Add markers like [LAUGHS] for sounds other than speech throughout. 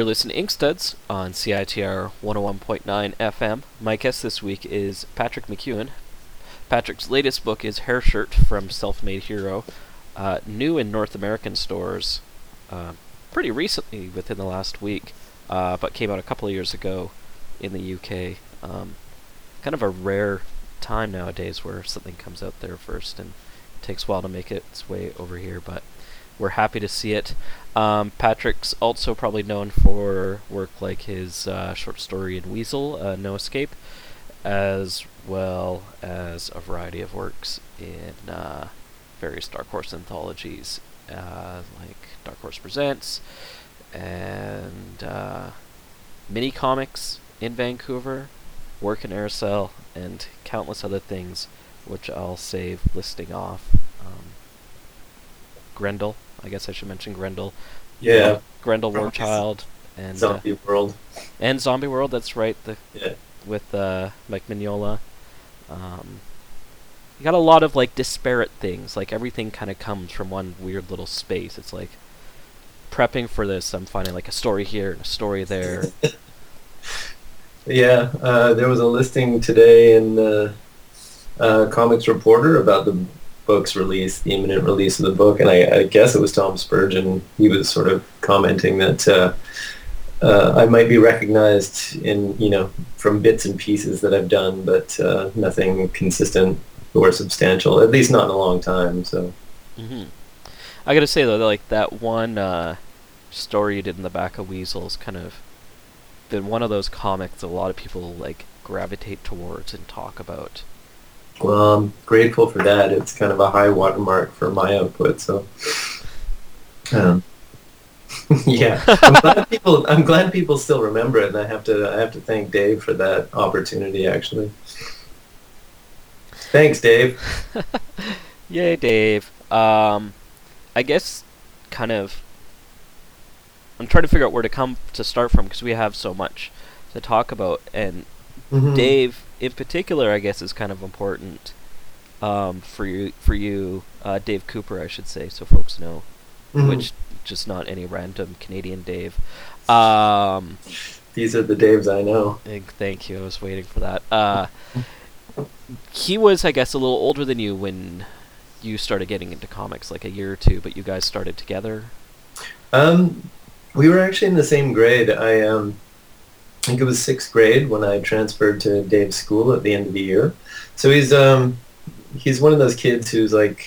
You're listening to Inkstuds on CITR 101.9 FM. My guest this week is Patrick McEown. Patrick's latest book is Hair Shirt from Self Made Hero, uh, new in North American stores uh, pretty recently, within the last week, uh, but came out a couple of years ago in the UK. Um, kind of a rare time nowadays where something comes out there first and takes a while to make its way over here, but we're happy to see it. Um, Patrick's also probably known for work like his uh, short story in Weasel, uh, No Escape, as well as a variety of works in uh, various Dark Horse anthologies, uh, like Dark Horse Presents, and uh, mini comics in Vancouver, work in Aircel, and countless other things, which I'll save listing off. Um, Grendel, I guess I should mention Grendel. Yeah. Grendel Probably Warchild and uh, Zombie World. and Zombie World. That's right. The Yeah. with uh, Mike Mignola. Um, you got a lot of like disparate things. Like everything kind of comes from one weird little space. It's like prepping for this. I'm finding like a story here and a story there. [LAUGHS] Yeah, uh, there was a listing today in uh, uh, Comics Reporter about the book's release, the imminent release of the book, and I, I guess it was Tom Spurgeon. He was sort of commenting that uh, uh, I might be recognized in, you know, from bits and pieces that I've done, but uh, nothing consistent or substantial, at least not in a long time. So, hmm I gotta say though, like that one uh, story you did in the back of Weasels, kind of been one of those comics that a lot of people like gravitate towards and talk about. Well, I'm grateful for that. It's kind of a high watermark for my output. So, um, [LAUGHS] yeah, I'm glad [LAUGHS] people. I'm glad people still remember it, and I have to. I have to thank Dave for that opportunity. Actually, thanks, Dave. [LAUGHS] Yay, Dave. Um, I guess kind of. I'm trying to figure out where to come to start from because we have so much to talk about, and Mhm. Dave in particular, I guess, is kind of important um, for you. For you, uh, Dave Cooper, I should say, so folks know, Mhm. which just not any random Canadian Dave. Um, These are the Daves I know. Thank, thank you. I was waiting for that. Uh, he was, I guess, a little older than you when you started getting into comics, like a year or two. But you guys started together. Um, we were actually in the same grade. I um, I think it was sixth grade when I transferred to Dave's school at the end of the year. So he's um, he's one of those kids who's like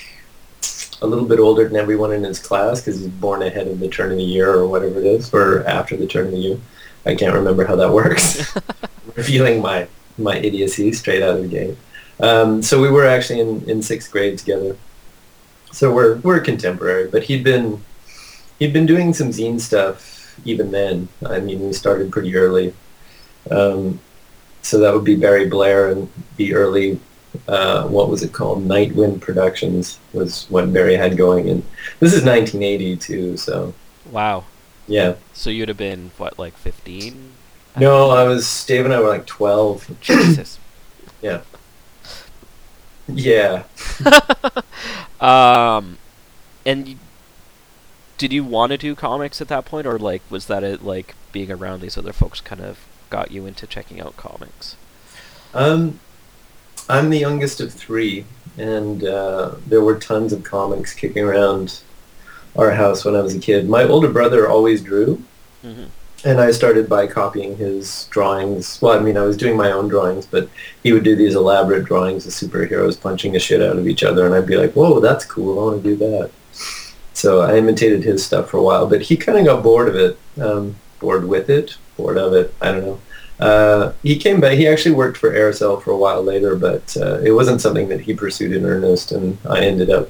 a little bit older than everyone in his class because he's born ahead of the turn of the year or whatever it is, or after the turn of the year. I can't remember how that works. [LAUGHS] [LAUGHS] Revealing my my idiocy straight out of the gate. Um, so we were actually in, in sixth grade together. So we're we're contemporary, but he'd been he'd been doing some zine stuff even then. I mean, we started pretty early. Um, so that would be Barry Blair and the early, uh, what was it called? Nightwind Productions was what Barry had going. And this is 1982, so Wow. yeah. So you'd have been what, like fifteen? No, I was, Dave and I were like 12. [CLEARS THROAT] Jesus. Yeah. Yeah. [LAUGHS] um, and you, did you want to do comics at that point, or like was that it? Like being around these other folks kind of got you into checking out comics? Um, I'm the youngest of three, and uh, there were tons of comics kicking around our house when I was a kid. My older brother always drew, hmm and I started by copying his drawings. Well, I mean, I was doing my own drawings, but he would do these elaborate drawings of superheroes punching the shit out of each other, and I'd be like, "Whoa, that's cool! I want to do that." So I imitated his stuff for a while, but he kind of got bored of it, um, bored with it, bored of it. I don't know. Uh, he came back. He actually worked for Aircel for a while later, but uh, it wasn't something that he pursued in earnest, and I ended up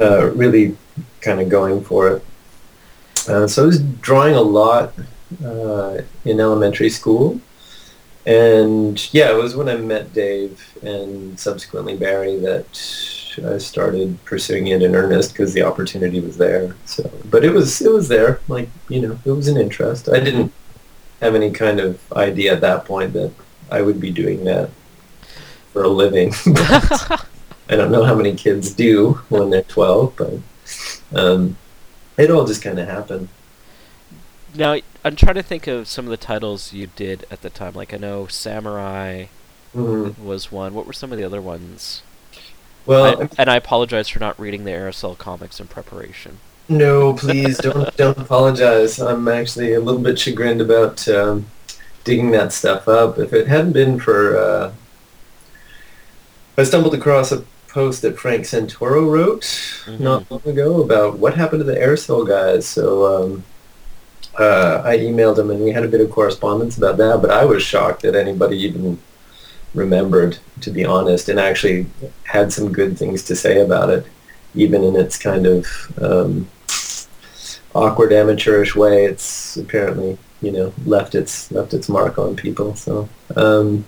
uh, really kind of going for it. Uh, so I was drawing a lot uh, in elementary school, and yeah, it was when I met Dave and subsequently Barry that I started pursuing it in earnest because the opportunity was there. So, but it was it was there, like you know, it was an interest. I didn't have any kind of idea at that point that I would be doing that for a living. [LAUGHS] I don't know how many kids do when they're 12, but um, it all just kind of happened. Now, I'm trying to think of some of the titles you did at the time. Like I know Samurai Mhm. was one. What were some of the other ones? Well, I, and I apologize for not reading the Aircel comics in preparation. No, please don't don't apologize. I'm actually a little bit chagrined about um, digging that stuff up. If it hadn't been for, uh, I stumbled across a post that Frank Santoro wrote Mhm. not long ago about what happened to the Aircel guys. So um, uh, I emailed him and we had a bit of correspondence about that. But I was shocked that anybody even remembered, to be honest, and actually had some good things to say about it, even in its kind of um, awkward amateurish way. It's apparently you know left its left its mark on people. So. Um,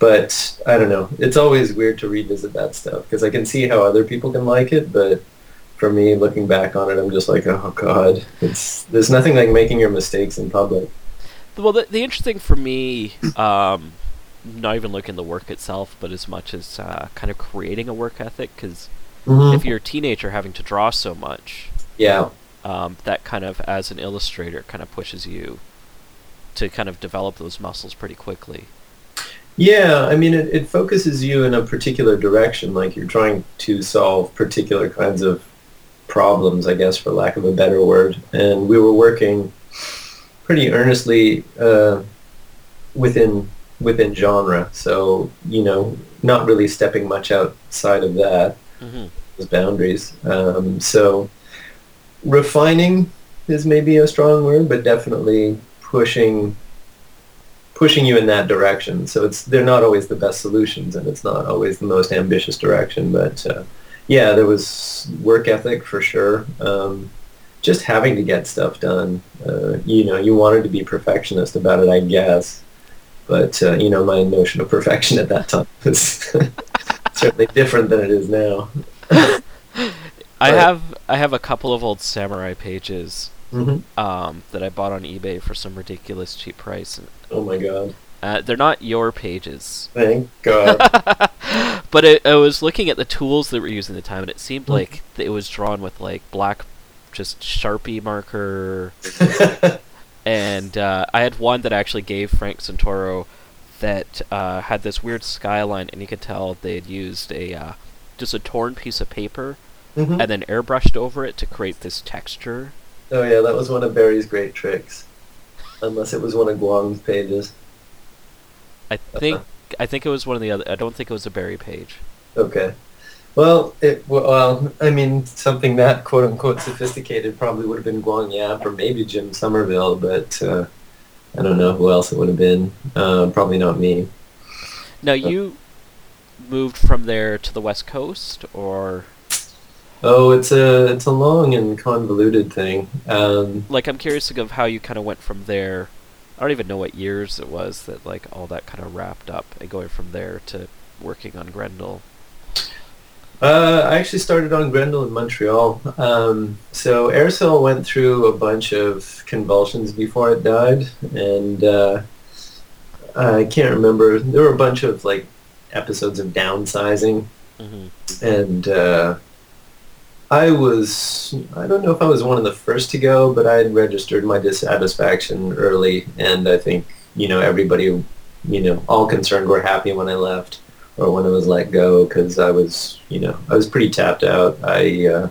but I don't know. It's always weird to revisit that stuff because I can see how other people can like it, but for me, looking back on it, I'm just like, oh god, it's there's nothing like making your mistakes in public. Well, the, the interesting for me, um, not even looking the work itself, but as much as uh, kind of creating a work ethic, because if you're a teenager having to draw so much, yeah, um, that kind of, as an illustrator, kind of pushes you to kind of develop those muscles pretty quickly. yeah, I mean, it, it focuses you in a particular direction, like you're trying to solve particular kinds of problems, I guess, for lack of a better word. And we were working pretty earnestly uh, within within genre, so you know, not really stepping much outside of that. hmm those boundaries. Um, so refining is maybe a strong word, but definitely pushing pushing you in that direction. So it's they're not always the best solutions, and it's not always the most ambitious direction. But uh, yeah, there was work ethic for sure. Um, just having to get stuff done. Uh, you know, you wanted to be perfectionist about it, I guess. But uh, you know, my notion of perfection at that time was [LAUGHS] certainly different than it is now. [LAUGHS] I Right. have I have a couple of old samurai pages hmm um, that I bought on eBay for some ridiculous cheap price. And, Oh my god. uh, they're not your pages, Thank God. [LAUGHS] but it, I was looking at the tools that were used in the time, and it seemed Mhm. like it was drawn with like black, just sharpie marker, [LAUGHS] and uh, I had one that I actually gave Frank Santoro that uh, had this weird skyline, and you could tell they had used a uh, just a torn piece of paper Mhm. and then airbrushed over it to create this texture. Oh yeah, that was one of Barry's great tricks. Unless it was one of Guang's pages. I think I think it was one of the other. I don't think it was a Barry page. Okay. Well, it well, I mean, something that quote unquote sophisticated probably would have been Guang Yap or maybe Jim Somerville, but uh, I don't know who else it would have been. Uh, probably not me. Now you moved from there to the West Coast, or Oh, it's a it's a long and convoluted thing. Um, like I'm curious of how you kind of went from there. I don't even know what years it was that like all that kind of wrapped up, and going from there to working on Grendel. Uh, I actually started on Grendel in Montreal. Um, so Aircel went through a bunch of convulsions before it died, and uh, I can't remember. There were a bunch of like episodes of downsizing, hmm and uh, I was I don't know if I was one of the first to go, but I had registered my dissatisfaction early, and I think you know everybody, you know, all concerned were happy when I left or when I was let go because I was you know I was pretty tapped out. I uh,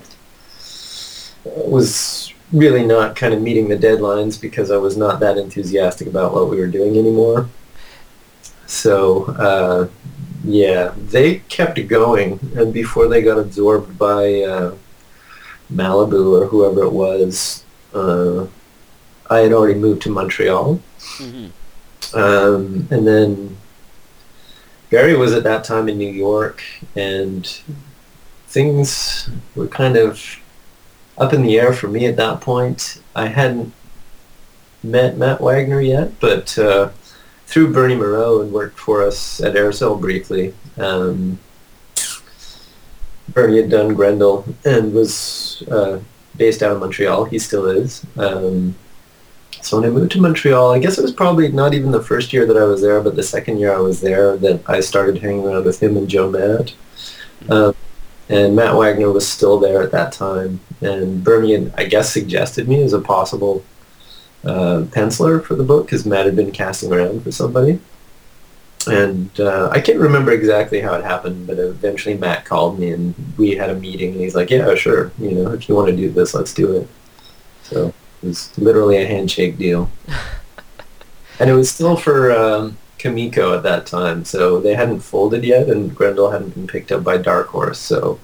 was really not kind of meeting the deadlines because I was not that enthusiastic about what we were doing anymore. So uh, yeah, they kept going, and before they got absorbed by uh, Malibu or whoever it was, uh, I had already moved to Montreal, hmm um, and then Barry was at that time in New York, and things were kind of up in the air for me at that point. I hadn't met Matt Wagner yet, but uh, through Bernie Mireault and worked for us at Aircel briefly. Um, Bernie had done Grendel and was uh, based out of Montreal. He still is. Um, so when I moved to Montreal, I guess it was probably not even the first year that I was there, but the second year I was there that I started hanging around with him and Joe Matt. Um, and Matt Wagner was still there at that time. And Bernie had, I guess, suggested me as a possible uh, penciler for the book because Matt had been casting around for somebody. And uh, I can't remember exactly how it happened, but eventually Matt called me and we had a meeting and he's like, yeah, sure, you know, if you want to do this, let's do it. So it was literally a handshake deal. [LAUGHS] and it was still for um, Comico at that time, so they hadn't folded yet and Grendel hadn't been picked up by Dark Horse, so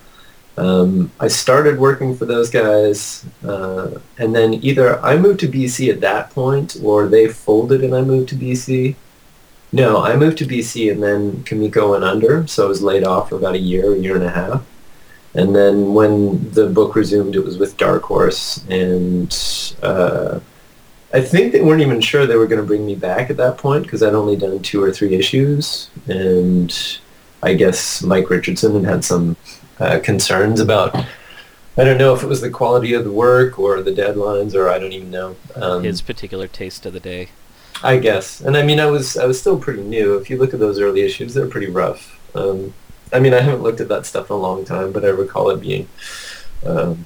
um, I started working for those guys, uh, and then either I moved to BC at that point, or they folded and I moved to BC. No, I moved to BC and then Comico went under, so I was laid off for about a year, a year and a half. And then when the book resumed, it was with Dark Horse, and uh, I think they weren't even sure they were going to bring me back at that point because I'd only done two or three issues, and I guess Mike Richardson had some uh, concerns about. I don't know if it was the quality of the work or the deadlines, or I don't even know. Um, His particular taste of the day. I guess, and I mean, I was I was still pretty new. If you look at those early issues, they're pretty rough. Um, I mean, I haven't looked at that stuff in a long time, but I recall it being, um,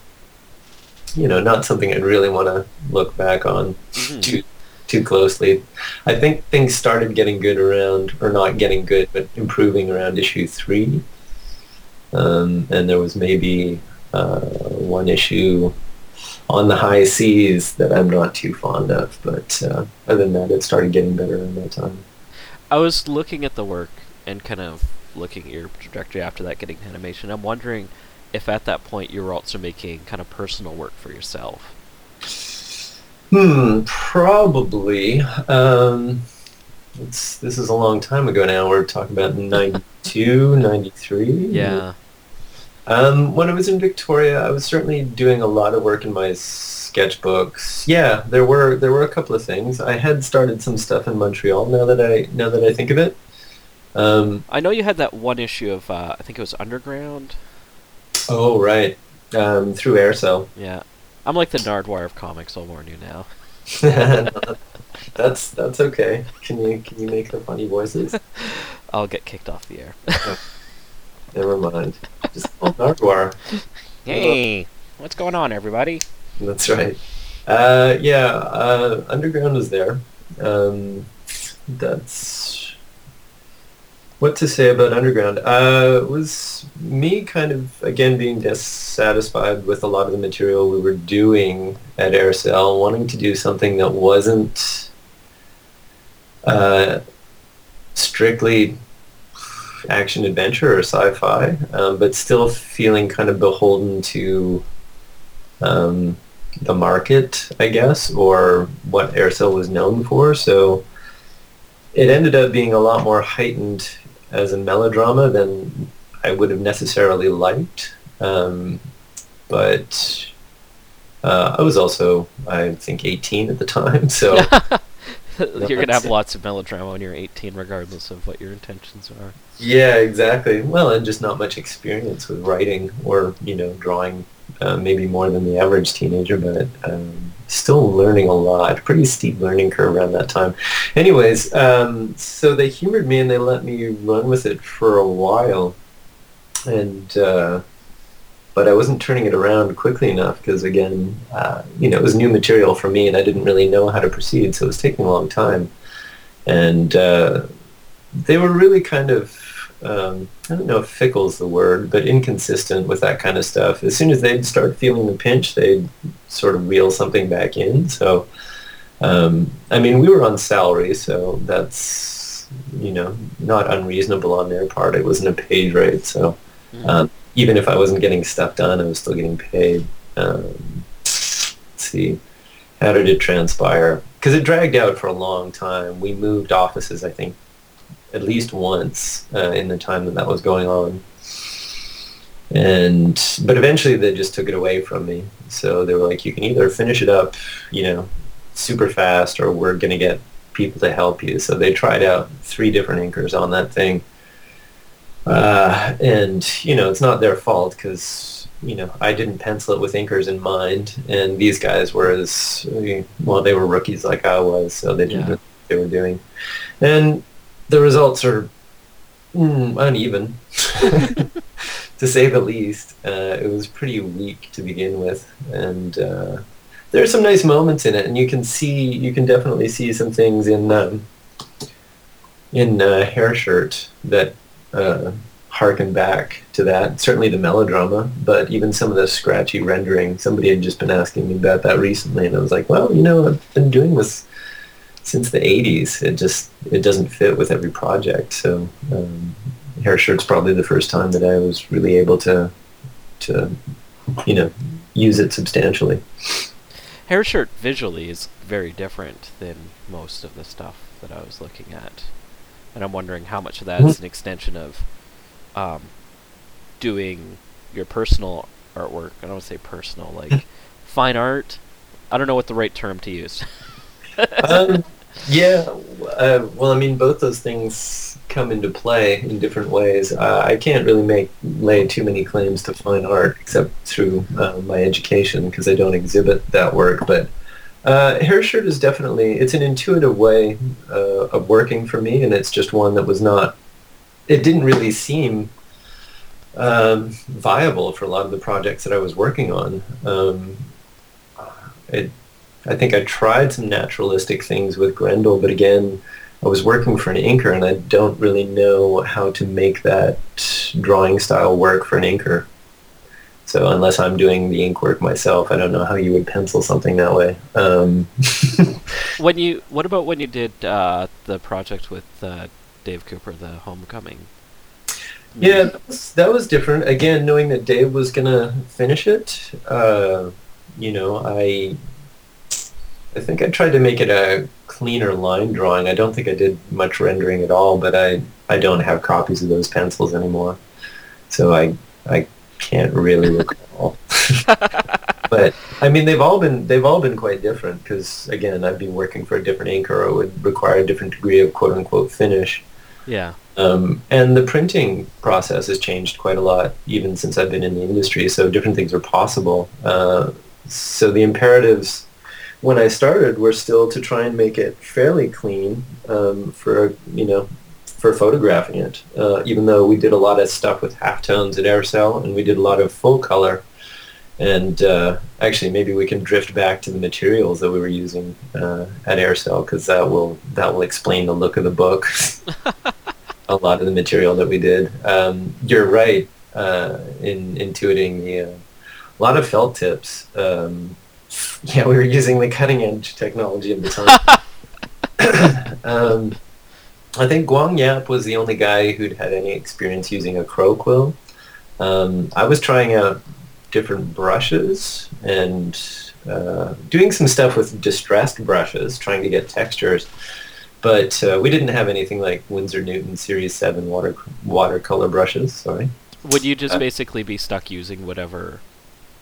you know, not something I'd really want to look back on mm-hmm. too too closely. I think things started getting good around, or not getting good, but improving around issue three. Um, and there was maybe uh, one issue on the high seas that I'm not too fond of, but uh, other than that, it started getting better in that time. I was looking at the work and kind of looking at your trajectory after that getting animation. I'm wondering if at that point you were also making kind of personal work for yourself. Hmm, probably. Um, this is a long time ago now. We're talking about 92, 93. Yeah. Um, when I was in Victoria, I was certainly doing a lot of work in my sketchbooks. Yeah, there were there were a couple of things. I had started some stuff in Montreal. Now that I now that I think of it, um, I know you had that one issue of uh, I think it was Underground. Oh right, um, through Aircel. Yeah, I'm like the Nardwuar of comics. I'll warn you now. [LAUGHS] [LAUGHS] that's that's okay. Can you can you make the funny voices? [LAUGHS] I'll get kicked off the air. Never mind. Just call Nardwuar. Hey, what's going on, everybody? That's right. Uh, yeah, uh, Underground was there. Um, that's what to say about Underground. Uh, was me kind of again being dissatisfied with a lot of the material we were doing at Aircel, wanting to do something that wasn't uh, strictly action adventure or sci-fi, um, but still feeling kind of beholden to um, the market, I guess, or what Aircel was known for. So it ended up being a lot more heightened as a melodrama than I would have necessarily liked. Um, but uh, I was also, I think, 18 at the time, so [LAUGHS] [LAUGHS] you're gonna have lots of melodrama when you're 18, regardless of what your intentions are. Yeah, exactly. Well, and just not much experience with writing or you know drawing, uh, maybe more than the average teenager, but um, still learning a lot. Pretty steep learning curve around that time. Anyways, um, so they humored me and they let me run with it for a while, and. Uh, but I wasn't turning it around quickly enough because again, uh, you know, it was new material for me and I didn't really know how to proceed, so it was taking a long time. And uh, they were really kind of, um, I don't know if fickle is the word, but inconsistent with that kind of stuff. As soon as they'd start feeling the pinch, they'd sort of reel something back in. So, um, I mean, we were on salary, so that's, you know, not unreasonable on their part. It wasn't a paid rate, so. Um, even if I wasn't getting stuff done, I was still getting paid. Um, let's see, how did it transpire? Because it dragged out for a long time. We moved offices, I think, at least once uh, in the time that that was going on. And but eventually they just took it away from me. So they were like, you can either finish it up, you know, super fast, or we're gonna get people to help you. So they tried out three different inkers on that thing uh, and, you know, it's not their fault because, you know, I didn't pencil it with inkers in mind. And these guys were as, well, they were rookies like I was, so they didn't yeah. know what they were doing. And the results are mm, uneven, [LAUGHS] to say the least. Uh, it was pretty weak to begin with. And uh, there's some nice moments in it, and you can see you can definitely see some things in um, in uh, Hair Shirt that uh, harken back to that. Certainly the melodrama, but even some of the scratchy rendering. Somebody had just been asking me about that recently, and I was like, well, you know, I've been doing this since the 80s. It just it doesn't fit with every project. So um, Hair Shirt's probably the first time that I was really able to to you know use it substantially. Hair Shirt visually is very different than most of the stuff that I was looking at. And I'm wondering how much of that mm-hmm. is an extension of um, doing your personal artwork. I don't want to say personal, like fine art. I don't know what the right term to use. [LAUGHS] um, yeah, uh, well, I mean, both those things come into play in different ways. Uh, I can't really make lay too many claims to fine art except through uh, my education because I don't exhibit that work. But uh, hair shirt is definitely it's an intuitive way uh, of working for me, and it's just one that was not. It didn't really seem um, viable for a lot of the projects that I was working on. Um, it I think I tried some naturalistic things with Grendel, but again, I was working for an inker, and I don't really know how to make that drawing style work for an inker. So unless I'm doing the ink work myself, I don't know how you would pencil something that way. Um. [LAUGHS] when you, what about when you did uh, the project with uh, Dave Cooper, the Homecoming? Yeah, that was, that was, different. Again, knowing that Dave was gonna finish it, uh, you know, I I think I tried to make it a cleaner line drawing. I don't think I did much rendering at all, but I, I don't have copies of those pencils anymore. So I I can't really recall. [LAUGHS] but I mean they've all been they've all been quite different because again I've been working for a different inker. It would require a different degree of quote unquote finish. Yeah. Um, and the printing process has changed quite a lot even since I've been in the industry. So different things are possible. Uh, so the imperatives when I started were still to try and make it fairly clean um, for you know for photographing it. Uh, even though we did a lot of stuff with halftones at Aircel and we did a lot of full color. And uh, actually, maybe we can drift back to the materials that we were using uh, at Aircel because that will that will explain the look of the book. [LAUGHS] a lot of the material that we did. Um, you're right uh, in intuiting the uh, a lot of felt tips. Um, [LAUGHS] yeah, we were using the cutting edge technology of the time. [LAUGHS] [COUGHS] um, I think Guang Yap was the only guy who'd had any experience using a crow quill. Um, I was trying out different brushes and uh, doing some stuff with distressed brushes, trying to get textures. But uh, we didn't have anything like Winsor Newton Series 7 water watercolor brushes, sorry. Would you just uh, basically be stuck using whatever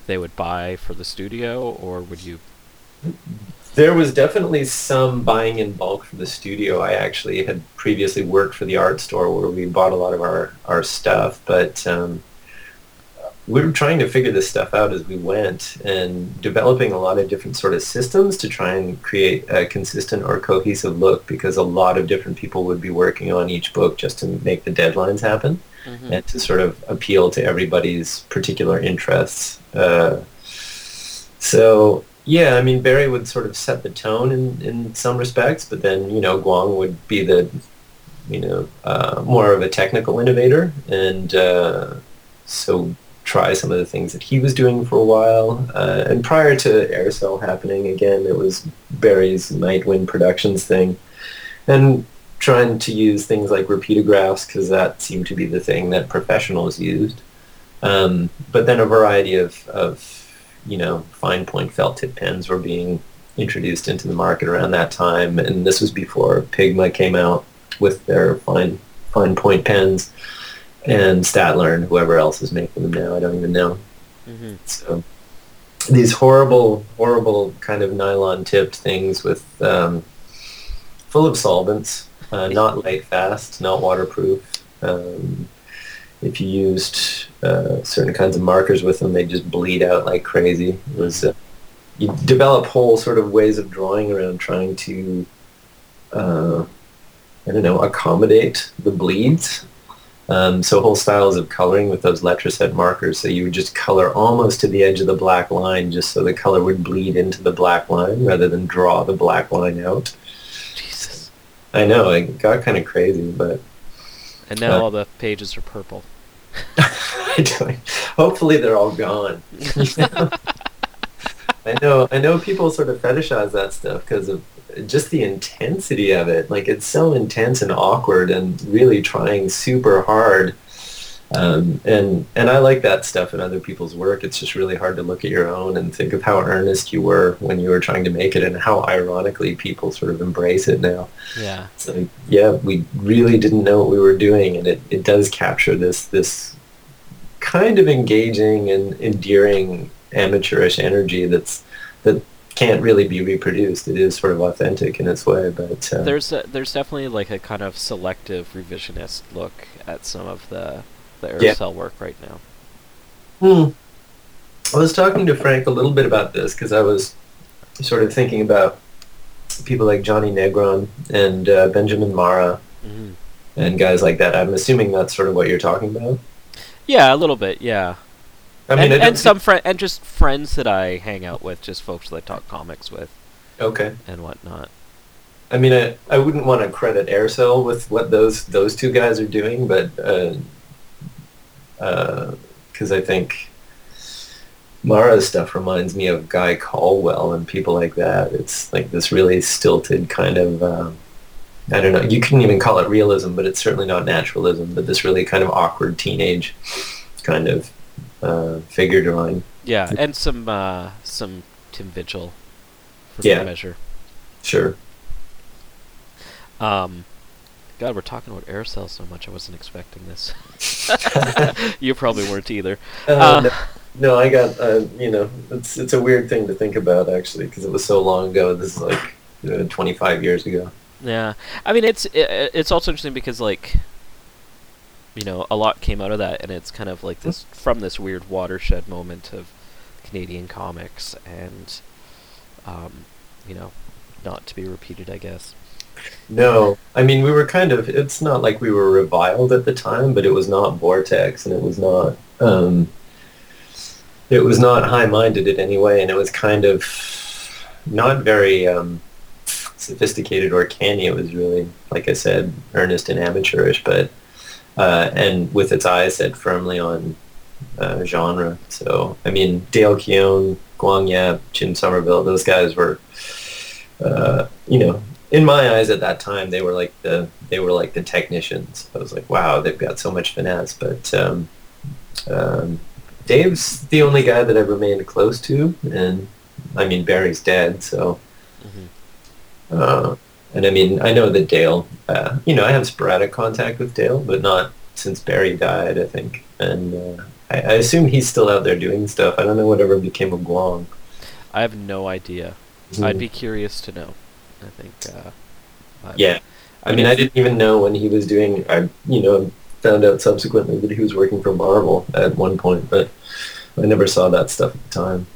they would buy for the studio, or would you? There was definitely some buying in bulk from the studio. I actually had previously worked for the art store where we bought a lot of our, our stuff, but um, we were trying to figure this stuff out as we went and developing a lot of different sort of systems to try and create a consistent or cohesive look because a lot of different people would be working on each book just to make the deadlines happen mm-hmm. and to sort of appeal to everybody's particular interests. Uh, so yeah, I mean Barry would sort of set the tone in, in some respects, but then you know Guang would be the you know uh, more of a technical innovator, and uh, so try some of the things that he was doing for a while. Uh, and prior to Aircel happening, again, it was Barry's Nightwind Productions thing, and trying to use things like rapidographs because that seemed to be the thing that professionals used. Um, but then a variety of, of, you know, fine point felt tip pens were being introduced into the market around that time, and this was before Pigma came out with their fine fine point pens, and Staedtler and whoever else is making them now. I don't even know. Mm-hmm. So these horrible, horrible kind of nylon tipped things with um, full of solvents uh, not light fast, not waterproof. Um, if you used uh, certain kinds of markers with them, they just bleed out like crazy. It was uh, you develop whole sort of ways of drawing around trying to uh, I don't know accommodate the bleeds. Um, so whole styles of coloring with those letraset markers. So you would just color almost to the edge of the black line just so the color would bleed into the black line rather than draw the black line out. Jesus. I know, it got kind of crazy, but And now Uh, all the pages are purple. Hopefully they're all gone. [LAUGHS] I know, I know people sort of fetishize that stuff because of just the intensity of it. Like it's so intense and awkward and really trying super hard. Um, and and I like that stuff in other people's work. It's just really hard to look at your own and think of how earnest you were when you were trying to make it and how ironically people sort of embrace it now. Yeah. So yeah, we really didn't know what we were doing, and it, it does capture this this kind of engaging and endearing amateurish energy that's that can't really be reproduced. It is sort of authentic in its way, but uh, There's a, there's definitely like a kind of selective revisionist look at some of the the Yeah. Aircel work right now. Hmm. I was talking to Frank a little bit about this because I was sort of thinking about people like Jonny Negron and uh, Benjamin Marra hmm and guys like that. I'm assuming that's sort of what you're talking about. Yeah, a little bit. Yeah. I mean, and, I and some friend and just friends that I hang out with, just folks that I talk comics with okay. and whatnot. I mean, I, I wouldn't want to credit Aircel with what those those two guys are doing, but because I think Marra's stuff reminds me of Guy Colwell and people like that. It's like this really stilted kind of. Um, I don't know. You couldn't even call it realism, but it's certainly not naturalism. But this really kind of awkward teenage kind of uh, figure drawing. Yeah, and some uh, some Tim Vigil for Yeah. measure. Sure. Um, God, we're talking about Aircel so much. I wasn't expecting this. [LAUGHS] [LAUGHS] you probably weren't either. Uh, Uh, no, no, I got uh, you know it's it's a weird thing to think about actually because it was so long ago. This is like uh, 25 years ago. Yeah, I mean it's i it's also interesting because like, you know, a lot came out of that, and it's kind of like this from this weird watershed moment of Canadian comics, and um, you know, not to be repeated, I guess. No, I mean we were kind of. It's not like we were reviled at the time, but it was not vortex, and it was not. Um, it was not high-minded in any way, and it was kind of not very um, sophisticated or canny. It was really, like I said, earnest and amateurish, but uh, and with its eyes set firmly on uh, genre. So, I mean, Dale Keown, Guang Yap, Jim Somerville, those guys were, uh, you know, in my eyes at that time, they were like the they were like the technicians. I was like, wow, they've got so much finesse. But um, um, Dave's the only guy that I've remained close to, and I mean Barry's dead, so. hmm Uh, and I mean, I know that Dale, uh, you know, I have sporadic contact with Dale, but not since Barry died, I think. And uh, I, I assume he's still out there doing stuff. I don't know whatever became of Guang. I have no idea. I'd be curious to know. I think. Uh, but- Yeah. I mean, I didn't even know when he was doing. I, you know, found out subsequently that he was working for Marvel at one point, but I never saw that stuff at the time.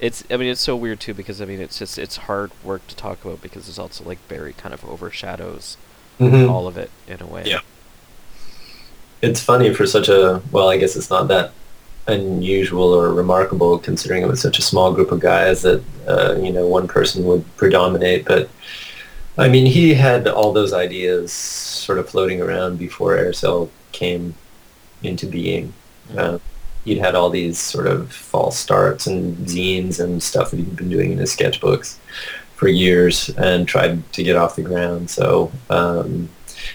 It's. I mean, it's so weird too because I mean, it's just it's hard work to talk about because it's also like Barry kind of overshadows Mhm. all of it in a way. Yeah. It's funny for such a well, I guess it's not that unusual or remarkable considering it was such a small group of guys that uh, you know one person would predominate. But I mean, he had all those ideas sort of floating around before Aircel came into being. Uh, he'd had all these sort of false starts and zines and stuff that he'd been doing in his sketchbooks for years and tried to get off the ground. So um,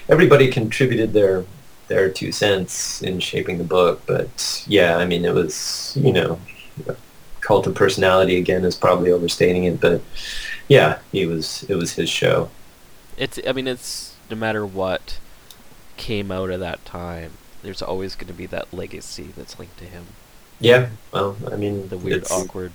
everybody contributed their their two cents in shaping the book. But yeah, I mean, it was you know, cult of personality again is probably overstating it, but yeah, he was it was his show. It's. I mean, it's no matter what came out of that time. There's always going to be that legacy that's linked to him. Yeah, well, I mean, The weird, awkward.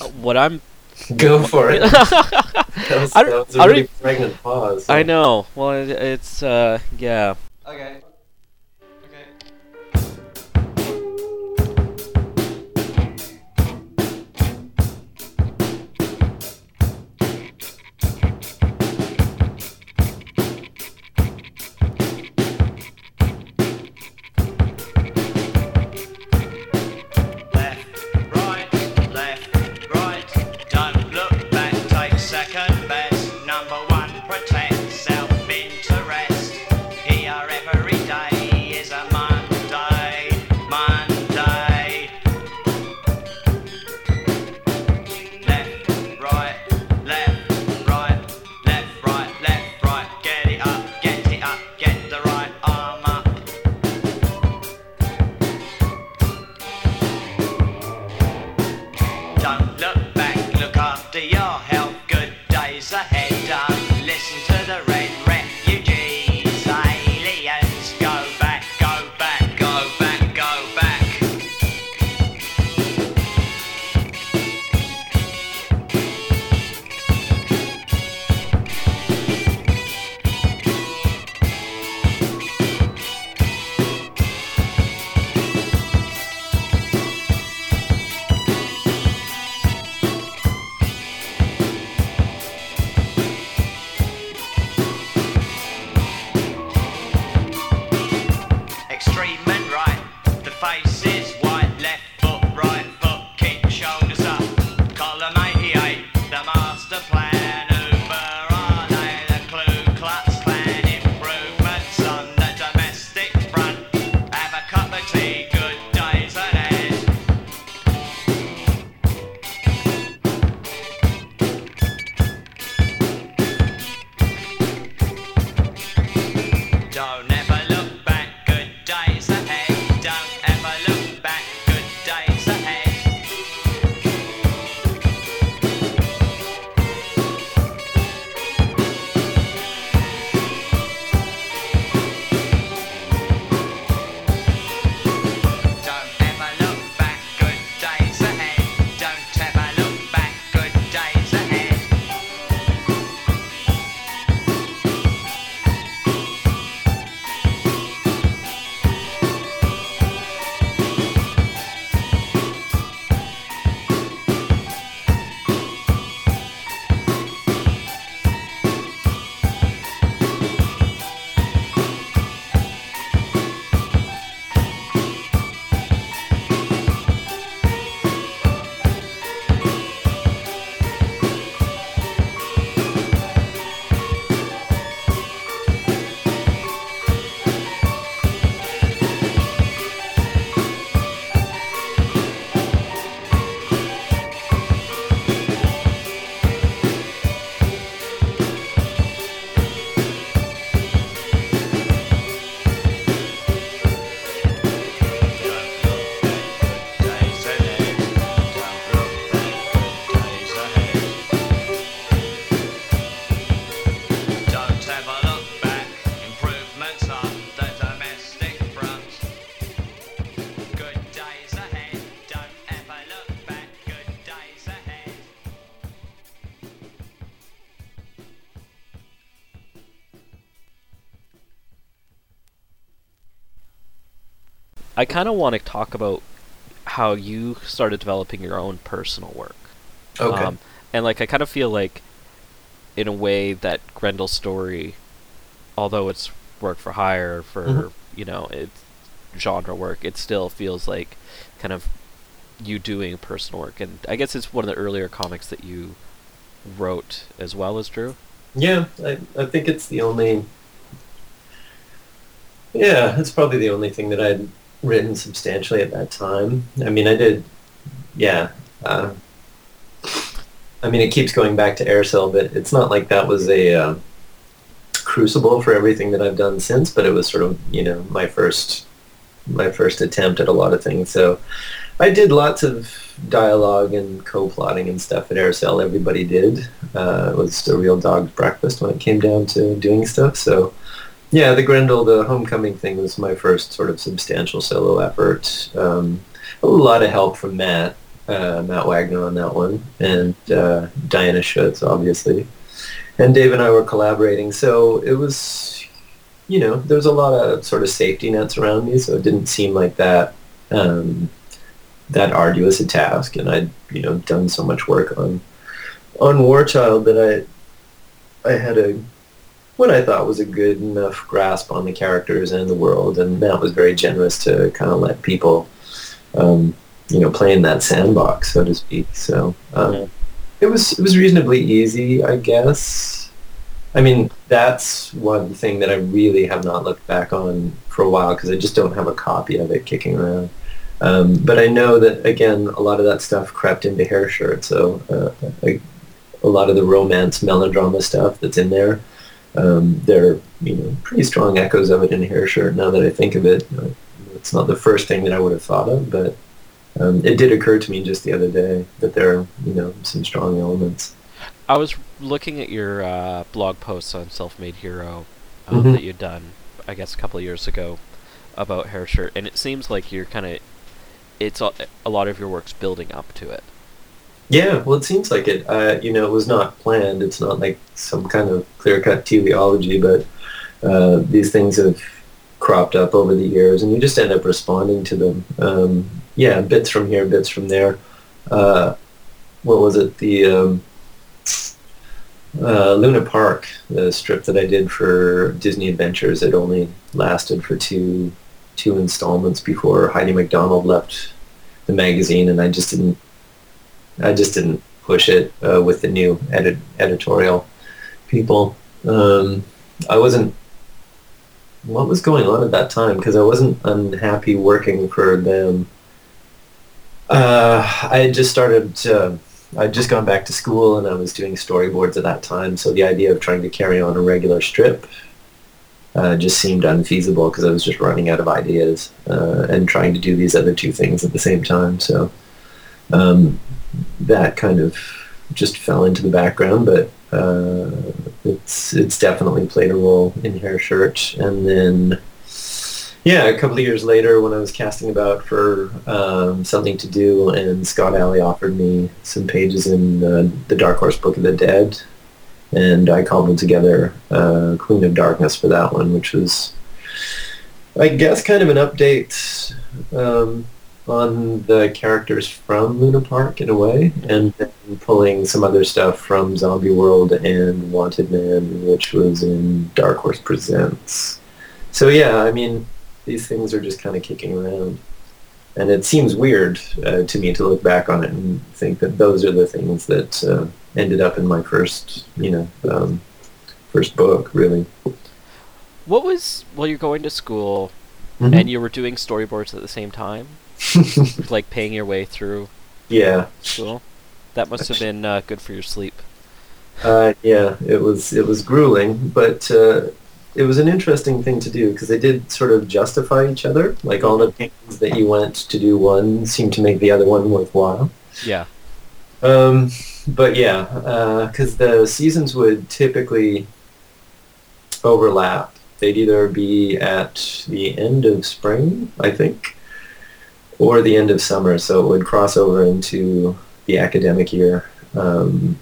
Uh, what I'm. [LAUGHS] Go for it. [LAUGHS] that was, I that was a I really pregnant pause. I know. Well, it, it's. uh Yeah. Okay. Okay. I kind of want to talk about how you started developing your own personal work. Okay. Um, and like I kind of feel like, in a way, that Grendel's story, although it's work for hire for Mhm. you know it's genre work, it still feels like kind of you doing personal work. And I guess it's one of the earlier comics that you wrote as well as Drew. Yeah, I, I think it's the only. Yeah, it's probably the only thing that I'd written substantially at that time. I mean, I did. Yeah. Uh, I mean, it keeps going back to Aircel, but it's not like that was a uh, crucible for everything that I've done since. But it was sort of, you know, my first, my first attempt at a lot of things. So, I did lots of dialogue and co-plotting and stuff at Aircel. Everybody did. Uh, it was a real dog's breakfast when it came down to doing stuff. So, yeah, the Grendel, the Homecoming thing was my first sort of substantial solo effort. Um, a lot of help from Matt, uh, Matt Wagner on that one, and uh, Diana Schutz, obviously. And Dave and I were collaborating, so it was, you know, there was a lot of sort of safety nets around me, so it didn't seem like that um, that arduous a task. And I'd, you know, done so much work on on War Child that I I had a what I thought was a good enough grasp on the characters and the world, and Matt was very generous to kind of let people, um, you know, play in that sandbox, so to speak. So um, Yeah. it was it was reasonably easy, I guess. I mean, that's one thing that I really have not looked back on for a while because I just don't have a copy of it kicking around. Um, but I know that again, a lot of that stuff crept into Hair Shirt. So uh, I, a lot of the romance melodrama stuff that's in there, um, there are you know pretty strong echoes of it in Hair Shirt. Now that I think of it, uh, it's not the first thing that I would have thought of, but um, it did occur to me just the other day that there are you know some strong elements. I was looking at your uh, blog posts on SelfMadeHero um, Mhm. that you'd done, I guess, a couple of years ago about Hair Shirt, and it seems like you're kind of. It's a, a lot of your work's building up to it. Yeah, well, it seems like it. Uh, you know, it was not planned. It's not like some kind of clear-cut teleology, but uh, these things have cropped up over the years, and you just end up responding to them. Um, yeah, bits from here, bits from there. Uh, what was it? The um, uh, Luna Park, the strip that I did for Disney Adventures, it only lasted for two two installments before Heidi MacDonald left the magazine, and I just didn't I just didn't push it uh, with the new edit- editorial people. Um, I wasn't. What was going on at that time? Because I wasn't unhappy working for them. Uh, I had just started. Uh, I'd just gone back to school, and I was doing storyboards at that time. So the idea of trying to carry on a regular strip uh, just seemed unfeasible because I was just running out of ideas uh, and trying to do these other two things at the same time. So um, that kind of just fell into the background, but uh, it's it's definitely played a role in Hair Shirt. And then, yeah, a couple of years later, when I was casting about for um, something to do, and Scott Allie offered me some pages in uh, the Dark Horse Book of the Dead, and I cobbled together uh, Queen of Darkness for that one, which was, I guess, kind of an update. Um, on the characters from Luna Park in a way, and then pulling some other stuff from Zombie World and Wanted Man, which was in Dark Horse Presents. So yeah, I mean, these things are just kind of kicking around, and it seems weird uh, to me to look back on it and think that those are the things that uh, ended up in my first, you know, um, first book, really. What was while you're going to school Mm-hmm. and you were doing storyboards at the same time, [LAUGHS] like paying your way through yeah, school? That must have been uh, good for your sleep. Uh, yeah, it was it was grueling, but uh, it was an interesting thing to do because they did sort of justify each other. Like all the things that you went to do one seemed to make the other one worthwhile. Yeah. Um, but yeah, because the seasons would typically overlap. They'd either be at the end of spring, I think, or the end of summer. So it would cross over into the academic year. Um,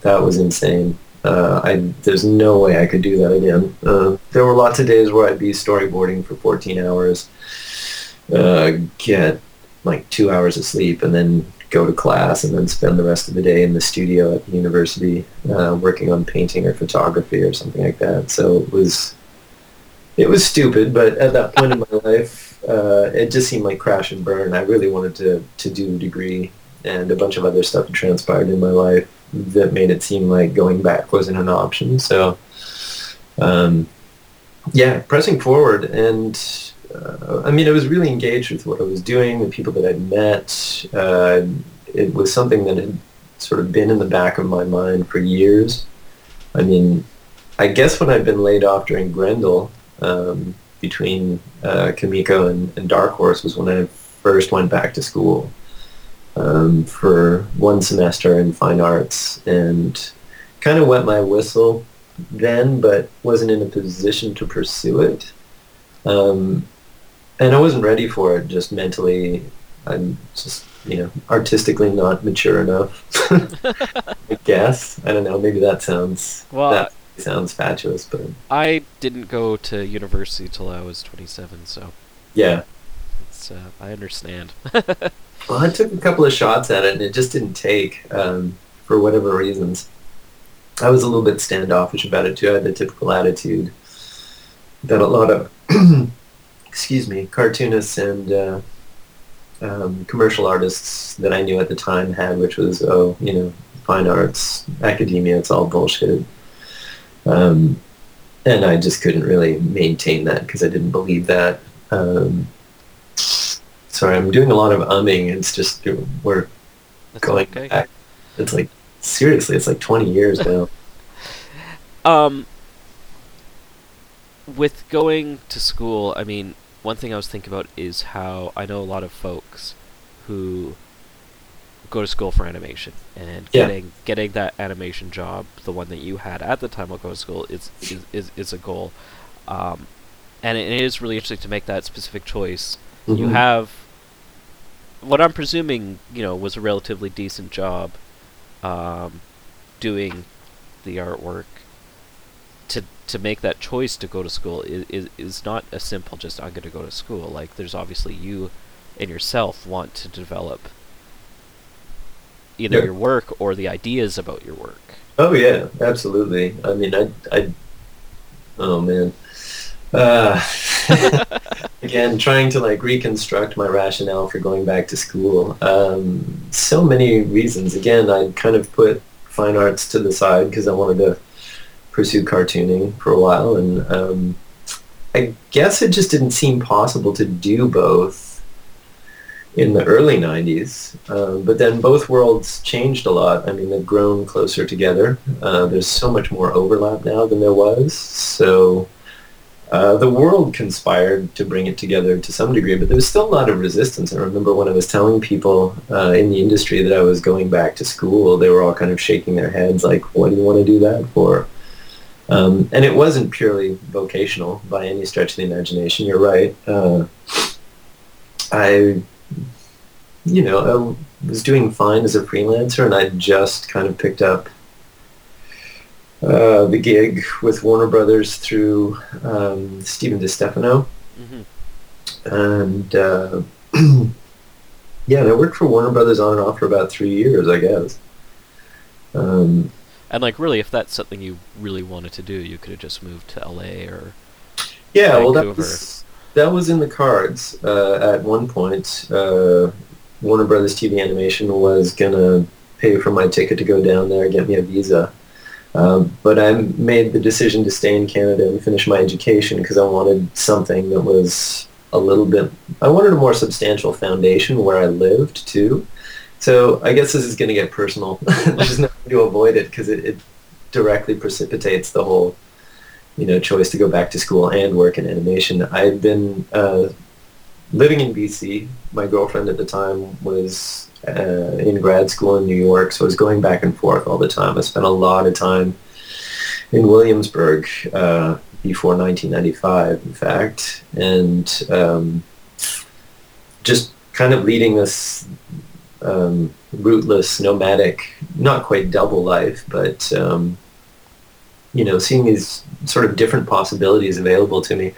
that was insane. Uh, I there's no way I could do that again. Uh, there were lots of days where I'd be storyboarding for 14 hours, uh, get like two hours of sleep, and then go to class, and then spend the rest of the day in the studio at the university uh, working on painting or photography or something like that. So it was it was stupid, but at that point in my life, uh, it just seemed like crash and burn. I really wanted to to do a degree, and a bunch of other stuff transpired in my life that made it seem like going back wasn't an option. So, um, yeah, pressing forward, and uh, I mean, I was really engaged with what I was doing, the people that I'd met. Uh, it was something that had sort of been in the back of my mind for years. I mean, I guess when I'd been laid off during Grendel, um, between uh, Comico and, and Dark Horse was when I first went back to school um, for one semester in fine arts and kind of wet my whistle then, but wasn't in a position to pursue it. Um, and I wasn't ready for it just mentally. I'm just, you know, artistically not mature enough. [LAUGHS] I guess. I don't know. Maybe that sounds Well, that sounds fatuous, but I didn't go to university till I was 27, so yeah. it's, uh, I understand. [LAUGHS] Well, I took a couple of shots at it, and it just didn't take um, for whatever reasons. I was a little bit standoffish about it too. I had the typical attitude that a lot of, [CLEARS THROAT] excuse me, cartoonists and uh, um, commercial artists that I knew at the time had, which was, oh, you know, fine arts, academia, it's all bullshit. Um, and I just couldn't really maintain that because I didn't believe that. Um, sorry, I'm doing a lot of umming. It's just we're That's going okay. back. It's like seriously, it's like 20 years now. [LAUGHS] Um, with going to school, I mean, one thing I was thinking about is how I know a lot of folks who go to school for animation and Yeah. getting getting that animation job, the one that you had at the time of going to school, is is, is, is a goal. Um, and it is really interesting to make that specific choice. You Mhm. have what I'm presuming, you know, was a relatively decent job um, doing the artwork to to make that choice to go to school is, is is not a simple just I'm going to go to school. Like there's obviously you and yourself want to develop either Yeah. your work or the ideas about your work. Oh yeah, absolutely. I mean, I, I, oh man, uh, [LAUGHS] again, trying to like reconstruct my rationale for going back to school. Um, so many reasons. Again, I kind of put fine arts to the side because I wanted to pursue cartooning for a while, and um, I guess it just didn't seem possible to do both in the early 90s. Um, but then both worlds changed a lot. I mean, they've grown closer together. Uh, there's so much more overlap now than there was. So uh, the world conspired to bring it together to some degree, but there was still a lot of resistance. I remember when I was telling people uh, in the industry that I was going back to school, they were all kind of shaking their heads like, what do you want to do that for? Um, and it wasn't purely vocational by any stretch of the imagination. You're right. Uh, I you know, I was doing fine as a freelancer, and I just kind of picked up uh, the gig with Warner Brothers through um, Stephen DeStefano, hmm and uh, [CLEARS THROAT] yeah, and I worked for Warner Brothers on and off for about three years, I guess. Um, And like really, if that's something you really wanted to do, you could have just moved to LA or yeah, well, that was that was in the cards uh, at one point. Uh, Warner Brothers TV Animation was gonna pay for my ticket to go down there, get me a visa. Um, but I made the decision to stay in Canada and finish my education because I wanted something that was a little bit. I wanted a more substantial foundation where I lived too. So I guess this is going to get personal. There's no way to avoid it because it, it directly precipitates the whole, you know, choice to go back to school and work in animation. I had been uh, living in BC. My girlfriend at the time was uh, in grad school in New York, so I was going back and forth all the time. I spent a lot of time in Williamsburg uh, before 1995, in fact, and um, just kind of leading this um, rootless, nomadic, not quite double life, but um, you know, seeing these sort of different possibilities available to me,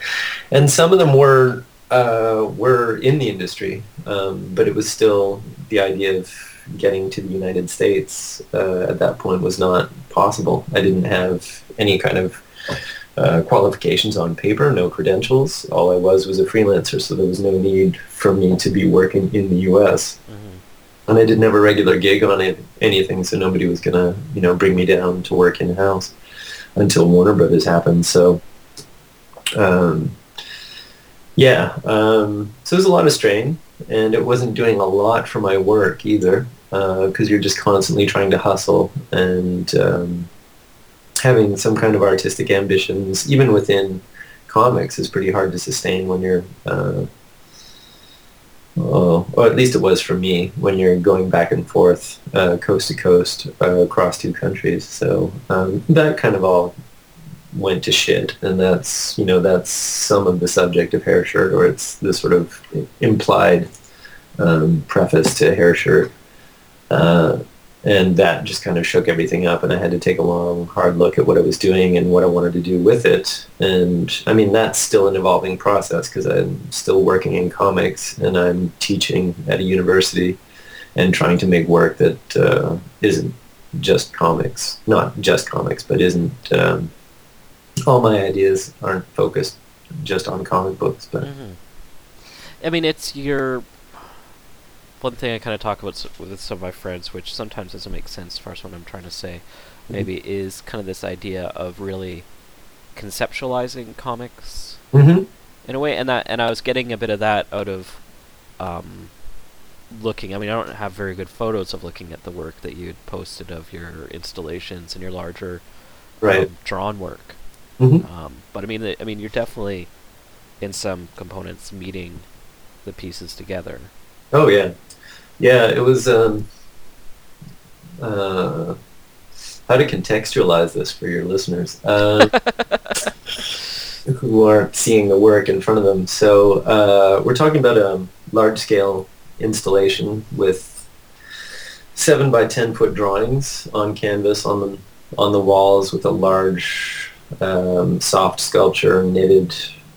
and some of them were uh, were in the industry, um, but it was still the idea of getting to the United States uh, at that point was not possible. I didn't have any kind of uh, qualifications on paper, no credentials. All I was was a freelancer, so there was no need for me to be working in the U.S. Mhm. And I didn't have a regular gig on it, anything, so nobody was gonna, you know, bring me down to work in house until Warner Brothers happened. So, um, yeah, um, so it was a lot of strain, and it wasn't doing a lot for my work either, because you're just constantly trying to hustle and um, having some kind of artistic ambitions, even within comics, is pretty hard to sustain when you're. Uh, Oh, or at least it was for me when you're going back and forth, uh, coast to coast, uh, across two countries. So um, that kind of all went to shit, and that's you know that's some of the subject of Hair Shirt, or it's the sort of implied um, preface to Hair Shirt, uh, and that just kind of shook everything up, and I had to take a long, hard look at what I was doing and what I wanted to do with it. And I mean that's still an evolving process because I'm still working in comics and I'm teaching at a university and trying to make work that uh, isn't just comics, not just comics, but isn't um, all my ideas aren't focused just on comic books, but Mhm. I mean, it's your one thing I kind of talk about with some of my friends, which sometimes doesn't make sense as far as what I'm trying to say. maybe is kind of this idea of really conceptualizing comics hmm in a way, and that and I was getting a bit of that out of um, looking. I mean, I don't have very good photos of looking at the work that you had posted of your installations and your larger Right. um, drawn work. hmm Um, but I mean, the, I mean, you're definitely in some components meeting the pieces together. Oh yeah, yeah. It was. Um, uh, how to contextualize this for your listeners uh, [LAUGHS] who aren't seeing the work in front of them? So uh, we're talking about a large-scale installation with seven by ten foot drawings on canvas on the on the walls with a large um, soft sculpture knitted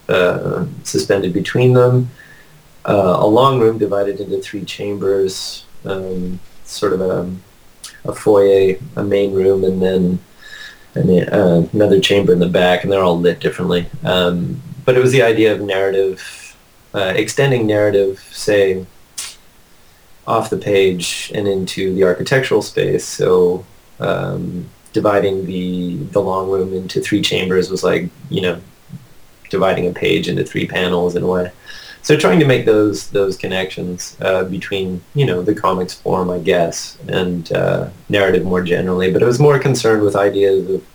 uh, suspended between them uh, a long room divided into three chambers, um, sort of a, a foyer, a main room, and then uh, another chamber in the back, and they're all lit differently. Um, but it was the idea of narrative, uh, extending narrative, say, off the page and into the architectural space. So um, dividing the the long room into three chambers was like, you know, dividing a page into three panels in a way. So trying to make those those connections uh, between you know the comics form, I guess, and uh, narrative more generally. But I was more concerned with ideas of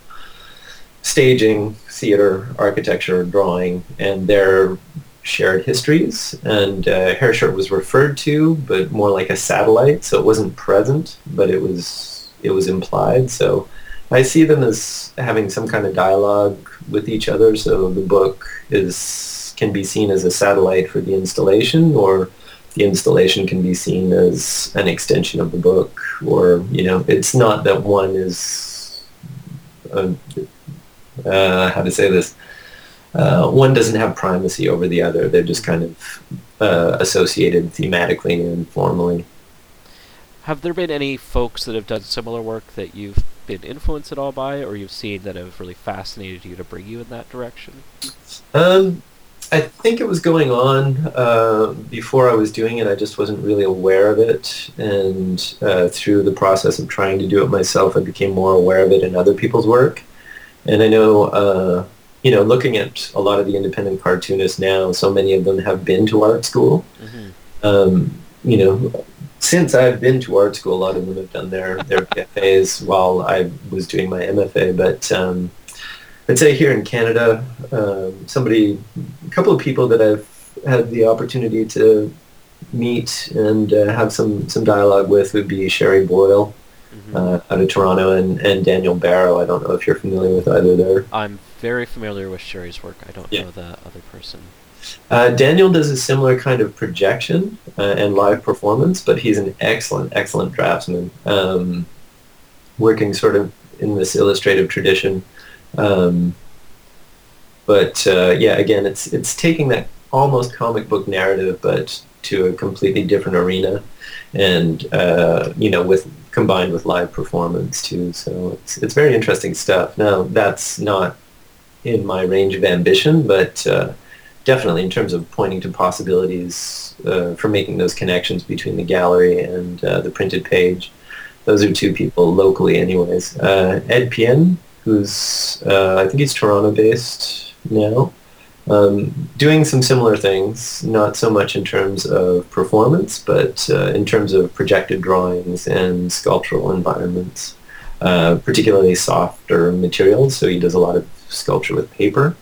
staging, theater, architecture, drawing, and their shared histories. And uh, Hair Shirt was referred to, but more like a satellite, so it wasn't present, but it was it was implied. So I see them as having some kind of dialogue with each other. So the book is can be seen as a satellite for the installation, or the installation can be seen as an extension of the book, or you know, it's not that one is uh, uh, how to say this. Uh, one doesn't have primacy over the other. They're just kind of uh, associated thematically and formally. Have there been any folks that have done similar work that you've been influenced at all by, or you've seen that have really fascinated you to bring you in that direction? Um, I think it was going on uh, before I was doing it. I just wasn't really aware of it, and uh, through the process of trying to do it myself, I became more aware of it in other people's work. And I know, uh, you know, looking at a lot of the independent cartoonists now, so many of them have been to art school. Mm-hmm. Um, you know, since I've been to art school, a lot of them have done their their BFAs while I was doing my MFA. But um, I'd say here in Canada, um, somebody, a couple of people that I've had the opportunity to meet and uh, have some, some dialogue with would be Shary Boyle Mm-hmm. uh, out of Toronto and, and Daniel Barrow. I don't know if you're familiar with either there. I'm very familiar with Shary's work. I don't Yeah. know the other person. Uh, Daniel does a similar kind of projection uh, and live performance, but he's an excellent, excellent draftsman, um, working sort of in this illustrative tradition. Um, but uh, yeah, again, it's it's taking that almost comic book narrative, but to a completely different arena, and uh, you know, with combined with live performance too. So it's it's very interesting stuff. Now that's not in my range of ambition, but uh, definitely in terms of pointing to possibilities uh, for making those connections between the gallery and uh, the printed page. Those are two people locally, anyways. Uh, Ed Pien, who's uh, I think he's Toronto-based now, um, doing some similar things. Not so much in terms of performance, but uh, in terms of projected drawings and sculptural environments, uh, particularly softer materials. So he does a lot of sculpture with paper.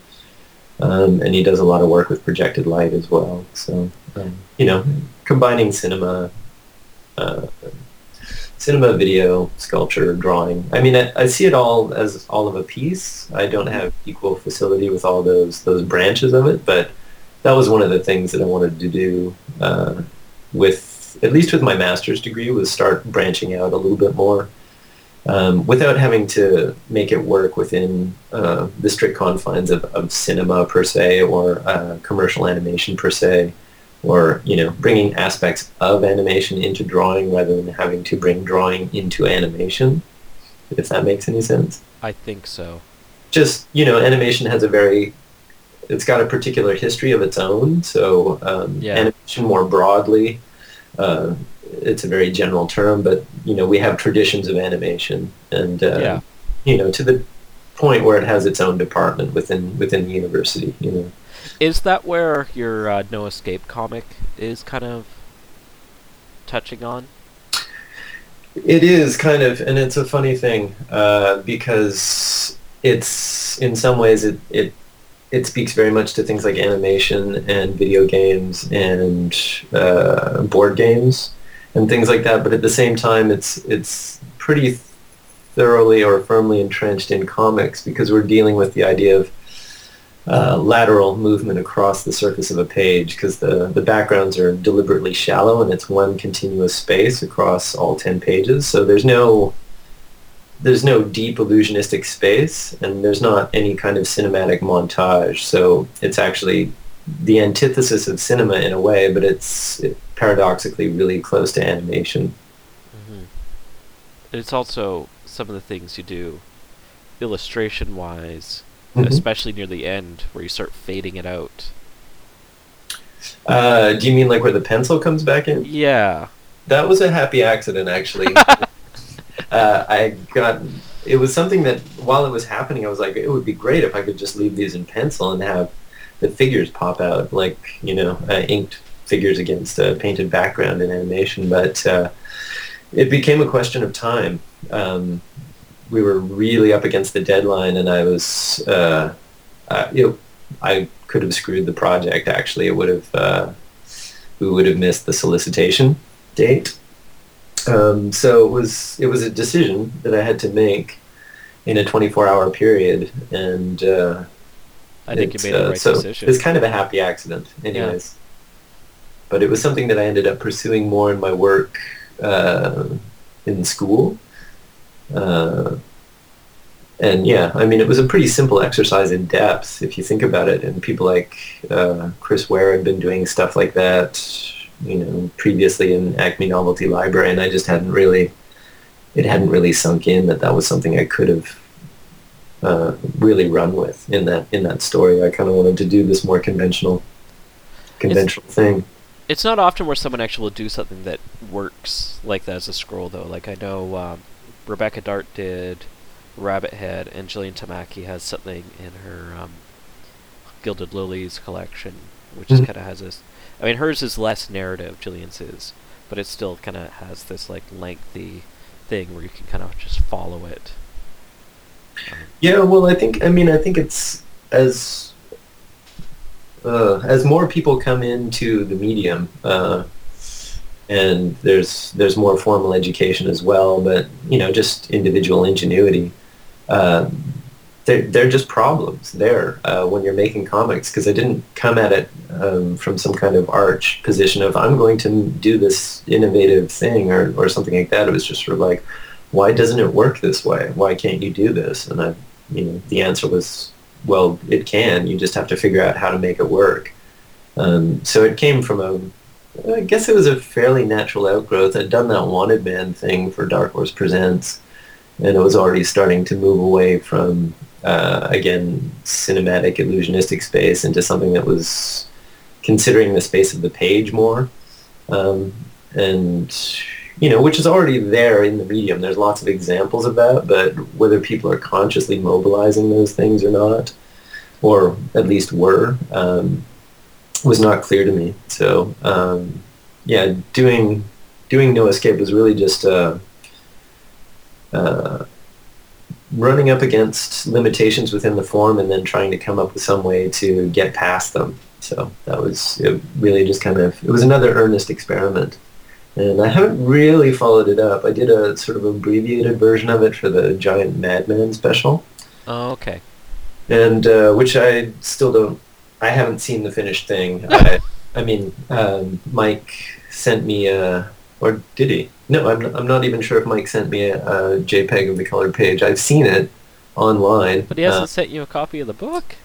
Um, and he does a lot of work with projected light as well. So, um, you know, combining cinema, uh, cinema, video, sculpture, drawing. I mean, I, I see it all as all of a piece. I don't have equal facility with all those those branches of it, but that was one of the things that I wanted to do uh, with, at least with my master's degree, was start branching out a little bit more um, without having to make it work within uh, the strict confines of, of cinema per se or uh, commercial animation per se or you know bringing aspects of animation into drawing rather than having to bring drawing into animation if that makes any sense I think so. just you know animation has a very it's got a particular history of its own so um, Yeah. animation more broadly uh, it's a very general term but you know we have traditions of animation and uh, Yeah. you know, to the point where it has its own department within within the university. You know. Is that where your uh, No Escape comic is kind of touching on? It is kind of, and it's a funny thing uh, because it's in some ways it, it it speaks very much to things like animation and video games and uh, board games and things like that. But at the same time, it's it's pretty thoroughly or firmly entrenched in comics because we're dealing with the idea of uh, lateral movement across the surface of a page because the, the backgrounds are deliberately shallow and it's one continuous space across all 10 pages. So there's no there's no deep illusionistic space and there's not any kind of cinematic montage. So it's actually the antithesis of cinema in a way, but it's it, paradoxically really close to animation. Mm-hmm. It's also some of the things you do illustration wise mm-hmm. especially near the end where you start fading it out. Uh, do you mean like where the pencil comes back in? Yeah. That was a happy accident, actually. [LAUGHS] uh, I got it was something that while it was happening, I was like, it would be great if I could just leave these in pencil and have the figures pop out like you know uh, inked figures against a painted background in animation. But uh, it became a question of time. Um, we were really up against the deadline, and I was, uh, uh, you know, I could have screwed the project. Actually, it would have, uh, we would have missed the solicitation date. Um, so it was it was a decision that I had to make in a 24-hour period, and uh, I think you made the uh, right so decision. It's kind of a happy accident, anyways. Yeah. But it was something that I ended up pursuing more in my work uh, in school uh, and yeah, I mean, it was a pretty simple exercise in depth if you think about it. And people like uh, Chris Ware had been doing stuff like that, you know, previously in Acme Novelty Library, and I just hadn't really, it hadn't really sunk in that that was something I could have uh, really run with in that in that story. I kind of wanted to do this more conventional, conventional it's, thing. It's not often where someone actually will do something that works like that as a scroll, though. Like I know. Um, Rebecca Dart did Rabbit Head, and Jillian Tamaki has something in her um, Gilded Lilies collection, which mm-hmm. kind of has this. I mean, hers is less narrative, Jillian's is, but it still kind of has this like lengthy thing where you can kind of just follow it. Um, yeah, well, I think I mean I think it's as uh, as more people come into the medium, uh, and there's there's more formal education as well, but you know, just individual ingenuity. Uh, they're, they're just problems there uh, when you're making comics because I didn't come at it um, from some kind of arch position of I'm going to do this innovative thing or, or something like that. It was just sort of like, why doesn't it work this way? Why can't you do this? And I, you know, the answer was, well, it can. You just have to figure out how to make it work. Um, so it came from a I guess it was a fairly natural outgrowth. I'd done that Wanted Man thing for Dark Horse Presents, and it was already starting to move away from, uh, again, cinematic illusionistic space into something that was considering the space of the page more. Um, and, you know, which is already there in the medium. There's lots of examples of that, but whether people are consciously mobilizing those things or not, or at least were, um, was not clear to me. So um, yeah, doing doing No Escape was really just uh, uh, running up against limitations within the form and then trying to come up with some way to get past them. So that was really just kind of, it was another earnest experiment. And I haven't really followed it up. I did a sort of abbreviated version of it for the Giant Madman special. Oh, okay. And uh, which I still don't I haven't seen the finished thing. [LAUGHS] I, I mean, um, Mike sent me a, or did he? No, I'm not, I'm not even sure if Mike sent me a, a JPEG of the colored page. I've seen it online. But he hasn't uh, sent you a copy of the book.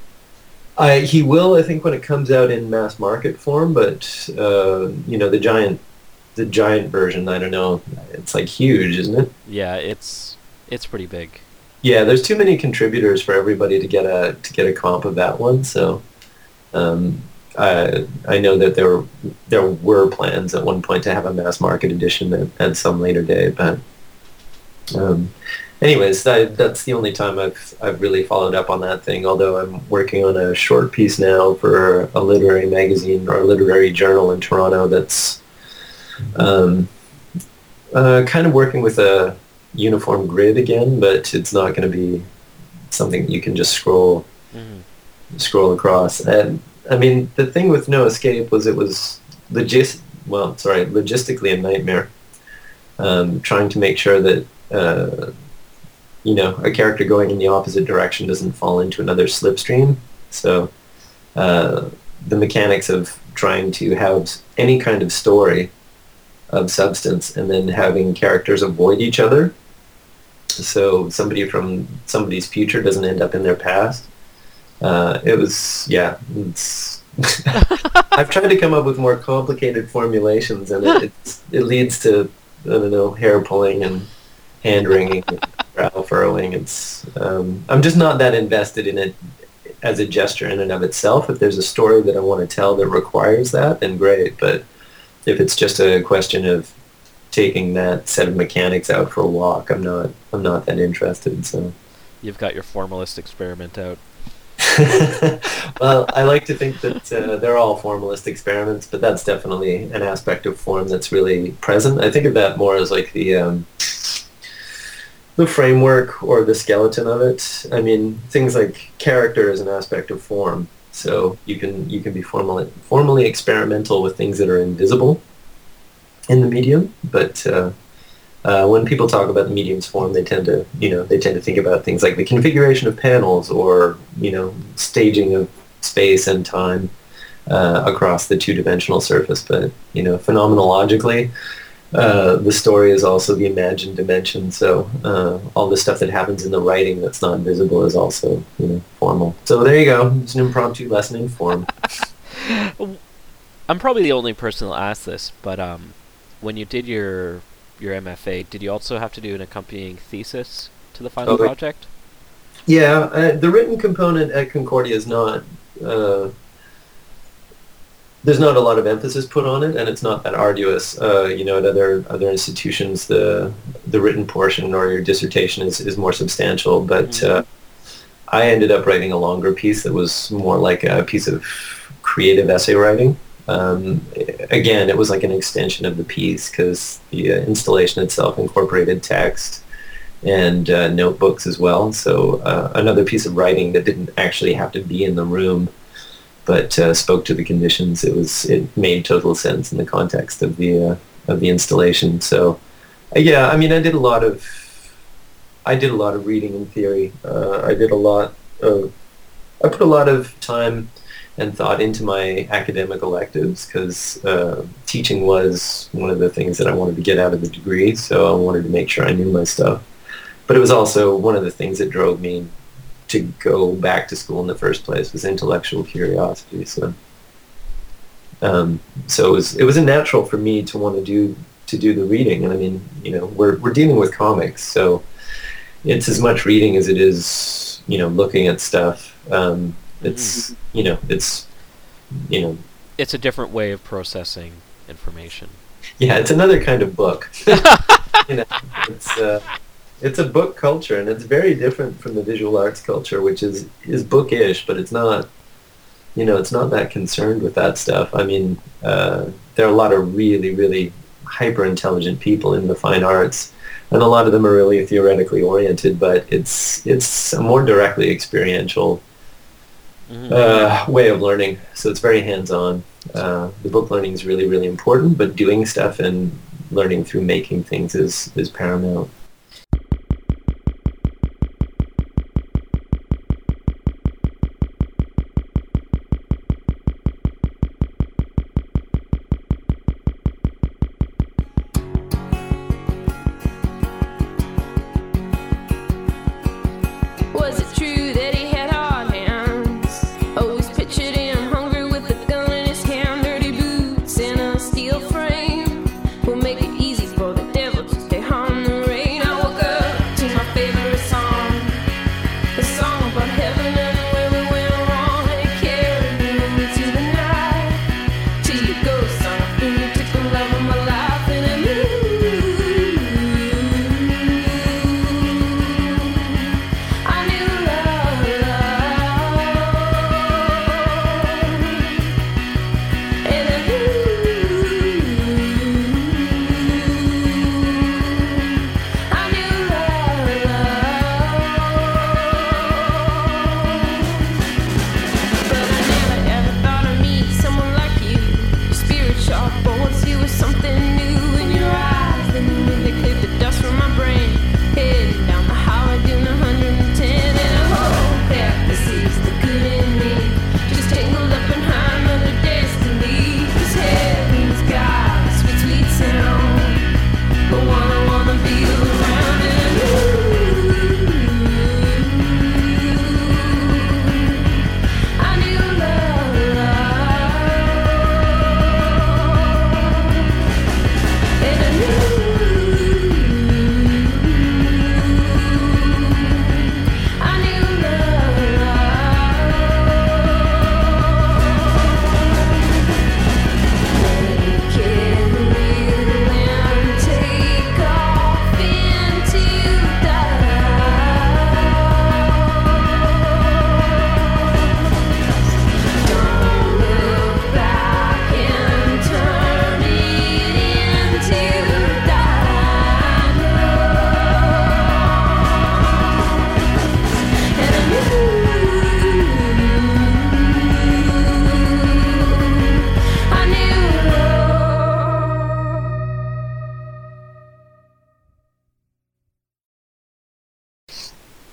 I he will, I think, when it comes out in mass market form. But uh, you know, the giant, the giant version. I don't know. It's like huge, isn't it? Yeah, it's it's pretty big. Yeah, there's too many contributors for everybody to get a to get a comp of that one. So um, I, I know that there there were plans at one point to have a mass market edition at, at some later day, but Um, anyways, that, that's the only time I've I've really followed up on that thing. Although I'm working on a short piece now for a literary magazine or a literary journal in Toronto that's um, uh, kind of working with a uniform grid again, but it's not going to be something you can just scroll Mhm. Scroll across. And I mean, the thing with No Escape was it was logis well, sorry, logistically a nightmare. Um, trying to make sure that uh, you know a character going in the opposite direction doesn't fall into another slipstream. So uh, the mechanics of trying to have any kind of story of substance and then having characters avoid each other so somebody from somebody's future doesn't end up in their past uh, it was yeah it's [LAUGHS] [LAUGHS] i've tried to come up with more complicated formulations and it, [LAUGHS] it's, it leads to i don't know hair pulling and hand wringing and brow furrowing it's um, i'm just not that invested in it as a gesture in and of itself if there's a story that i want to tell that requires that then great but if it's just a question of taking that set of mechanics out for a walk, I'm not I'm not that interested. So, You've got your formalist experiment out. [LAUGHS] well, I like to think that uh, they're all formalist experiments, but that's definitely an aspect of form that's really present. I think of that more as like the um, the framework or the skeleton of it. I mean, things like character is an aspect of form. So you can you can be formally formally experimental with things that are invisible in the medium, but uh, uh, when people talk about the medium's form, they tend to you know they tend to think about things like the configuration of panels or you know staging of space and time uh, across the two-dimensional surface. But you know phenomenologically, uh, the story is also the imagined dimension. So uh, all the stuff that happens in the writing that's not visible is also you know formal. So there you go. It's an impromptu lesson in form. [LAUGHS] I'm probably the only person that asked this, but um, when you did your your MFA, did you also have to do an accompanying thesis to the final Oh, project? Yeah, uh, the written component at Concordia is not. Uh, there's not a lot of emphasis put on it, and it's not that arduous. Uh, you know, at other other institutions, the the written portion or your dissertation is, is more substantial. But Mhm. uh, I ended up writing a longer piece that was more like a piece of creative essay writing. Um, again, it was like an extension of the piece because the uh, installation itself incorporated text and uh, notebooks as well. So uh, another piece of writing that didn't actually have to be in the room, but uh, spoke to the conditions. It was it made total sense in the context of the uh, of the installation. So uh, yeah, I mean, I did a lot of I did a lot of reading in theory. I did a lot of I put a lot of time and thought into my academic electives because uh, teaching was one of the things that I wanted to get out of the degree. So I wanted to make sure I knew my stuff. But it was also one of the things that drove me to go back to school in the first place was intellectual curiosity. So, um, so it was it was a natural for me to want to do to do the reading. And I mean, you know, we're we're dealing with comics, so it's as much reading as it is, you know, looking at stuff. Um, it's you know, it's you know, It's a different way of processing information. yeah, it's another kind of book. [LAUGHS] [LAUGHS] you know, it's uh, it's a book culture, and it's very different from the visual arts culture, which is is bookish, but it's not. You know, it's not that concerned with that stuff. I mean, uh, there are a lot of really, really hyper intelligent people in the fine arts, and a lot of them are really theoretically oriented. But it's it's a more directly experiential Mhm. uh, way of learning. So it's very hands-on. Uh, the book learning is really, really important, but doing stuff and learning through making things is, is paramount.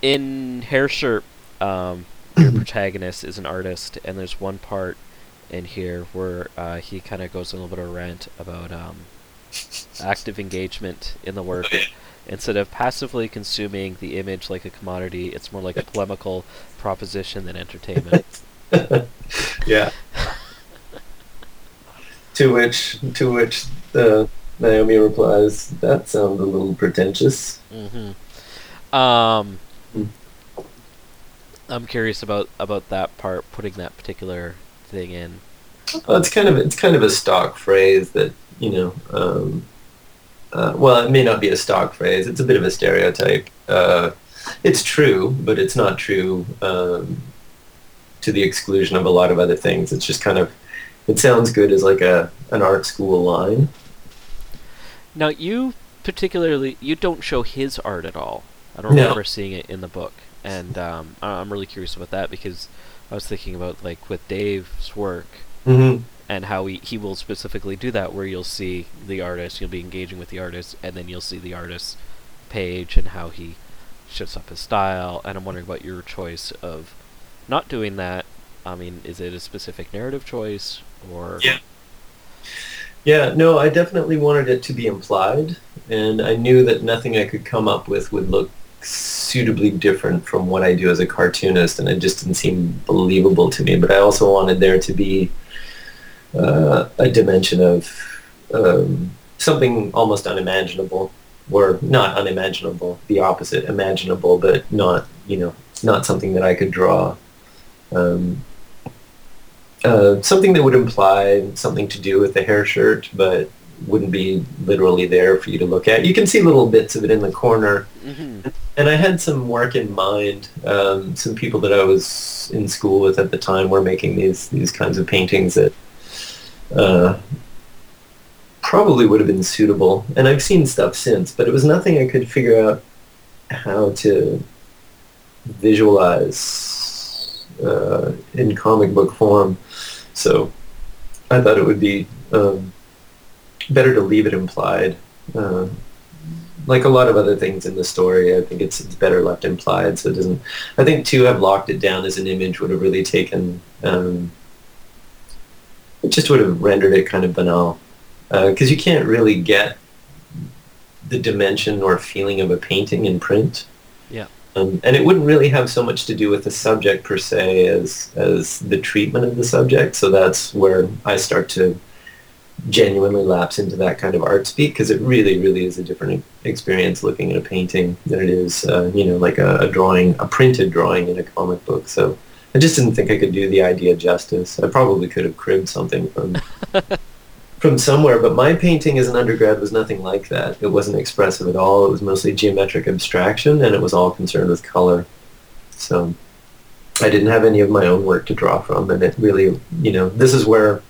In Hair Shirt, um, your [COUGHS] protagonist is an artist, and there's one part in here where uh, he kind of goes on a little bit of a rant about um, active engagement in the work. Oh. Instead of passively consuming the image like a commodity, it's more like a polemical proposition than entertainment. [LAUGHS] yeah. [LAUGHS] to which to which uh, Naomi replies, "That sounds a little pretentious." hmm Um. I'm curious about about that part, putting that particular thing in. Well, it's kind of it's kind of a stock phrase that you know. Um, uh, well, it may not be a stock phrase. It's a bit of a stereotype. Uh, it's true, but it's not true um, to the exclusion of a lot of other things. It's just kind of it sounds good as like a an art school line. Now, you particularly you don't show his art at all. I don't No. remember seeing it in the book, and um, I- I'm really curious about that because I was thinking about like with Dave's work Mm-hmm. and how he, he will specifically do that, where you'll see the artist, you'll be engaging with the artist, and then you'll see the artist's page and how he shifts up his style. And I'm wondering about your choice of not doing that. I mean, is it a specific narrative choice or? Yeah. Yeah, no, I definitely wanted it to be implied, and I knew that nothing I could come up with would look suitably different from what I do as a cartoonist, and it just didn't seem believable to me. But I also wanted there to be uh, a dimension of um, something almost unimaginable, or not unimaginable, the opposite, imaginable, but not, you know, not something that I could draw. Um, uh, something that would imply something to do with the hair shirt, but wouldn't be literally there for you to look at. You can see little bits of it in the corner. hmm And I had some work in mind. Um, some people that I was in school with at the time were making these these kinds of paintings that uh, probably would have been suitable. And I've seen stuff since, but it was nothing I could figure out how to visualize uh, in comic book form. So I thought it would be um, better to leave it implied. Uh, like a lot of other things in the story, I think it's, it's better left implied. So it doesn't. I think to have locked it down as an image would have really taken. Um, it just would have rendered it kind of banal, because you can't really get the dimension or feeling of a painting in print. Yeah. Um, and it wouldn't really have so much to do with the subject per se as as the treatment of the subject. So that's where I start to genuinely lapse into that kind of art speak because it really, really is a different experience looking at a painting than it is, uh, you know, like a, a drawing, a printed drawing in a comic book. So I just didn't think I could do the idea justice. I probably could have cribbed something from [LAUGHS] from somewhere, but my painting as an undergrad was nothing like that. It wasn't expressive at all. It was mostly geometric abstraction, and it was all concerned with color. So I didn't have any of my own work to draw from, and it really, you know, this is where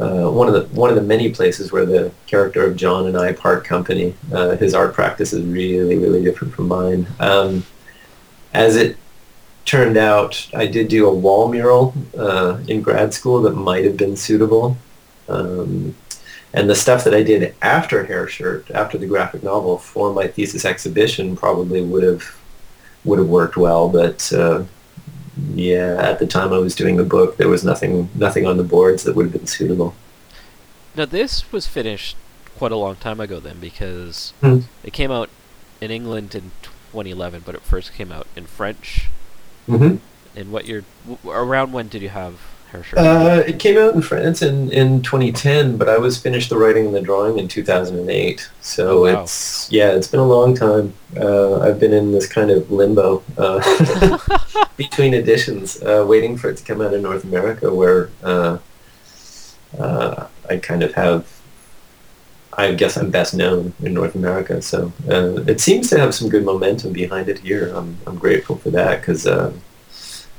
uh, one of the one of the many places where the character of John and I part company. Uh, his art practice is really, really different from mine. Um, as it turned out, I did do a wall mural uh, in grad school that might have been suitable. Um, and the stuff that I did after Hair Shirt, after the graphic novel, for my thesis exhibition probably would have would have worked well. But uh, yeah, at the time I was doing the book, there was nothing nothing on the boards that would have been suitable. Now this was finished quite a long time ago then because Hmm. it came out in England in 2011, but it first came out in French. Mm-hmm. In what year? W- around when did you have Uh, it came out in France in, in 2010, but I was finished the writing and the drawing in 2008. So Oh, wow. it's yeah, it's been a long time. Uh, I've been in this kind of limbo uh, [LAUGHS] between editions, uh, waiting for it to come out in North America, where uh, uh, I kind of have. I guess I'm best known in North America, so uh, it seems to have some good momentum behind it here. I'm I'm grateful for that because uh,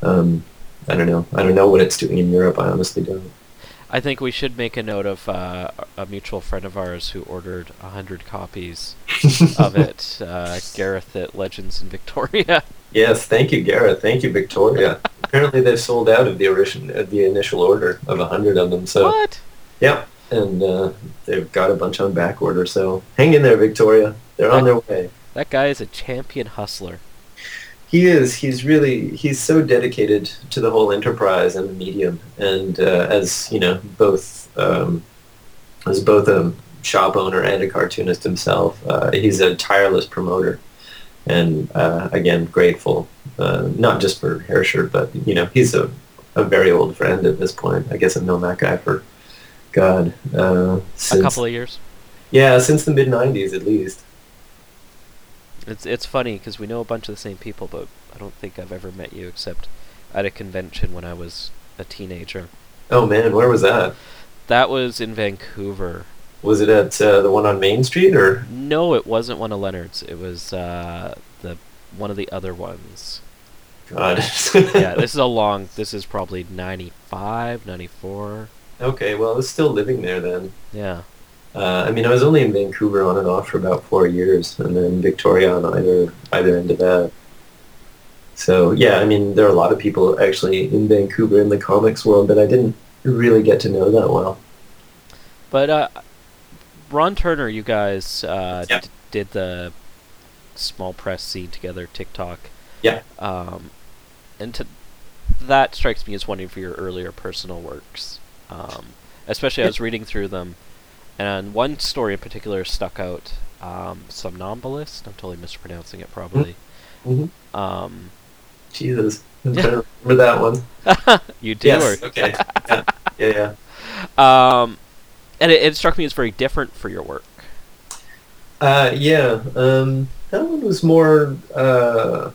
um, I don't know. I don't know what it's doing in Europe. I honestly don't. I think we should make a note of uh, a mutual friend of ours who ordered a hundred copies [LAUGHS] of it. Uh, Gareth at Legends in Victoria. Yes, thank you, Gareth. Thank you, Victoria. [LAUGHS] Apparently, they've sold out of the origin, of the initial order of a hundred of them. So, what? yeah, and uh, they've got a bunch on back order. So, hang in there, Victoria. They're on their way. That guy is a champion hustler. He is. He's really. He's so dedicated to the whole enterprise and the medium, and uh, as you know, both um, as both a shop owner and a cartoonist himself, uh, he's a tireless promoter, and uh, again, grateful uh, not just for Hair Shirt, but you know, he's a a very old friend at this point. I guess I've known that guy for God uh, A couple of years. yeah since the mid '90s at least. It's it's funny because we know a bunch of the same people, but I don't think I've ever met you except at a convention when I was a teenager. Oh man, where was that? That was in Vancouver. Was it at uh, the one on Main Street or? No, it wasn't one of Leonard's. It was uh, the one of the other ones. God. [LAUGHS] yeah, this is a long. This is probably 95, 94. Okay, well, I was still living there then. Yeah. Uh, I mean, I was only in Vancouver on and off for about four years, and then Victoria on either either end of that. So yeah, I mean, there are a lot of people actually in Vancouver in the comics world that I didn't really get to know that well. But uh, Ron Turner, you guys uh, Yeah. d- did the small press scene together, TikTok. Yeah. Um, and to, that strikes me as one of your earlier personal works. Um, especially, I was reading through them, and one story in particular stuck out. Um, Somnambulist. I'm totally mispronouncing it, probably. Mm-hmm. Um, Jesus, I'm trying to remember that one. [LAUGHS] you do, yes. or Okay. Yeah. Yeah. Yeah. um, and it, it struck me as very different for your work. Uh, yeah, um, that one was more, uh,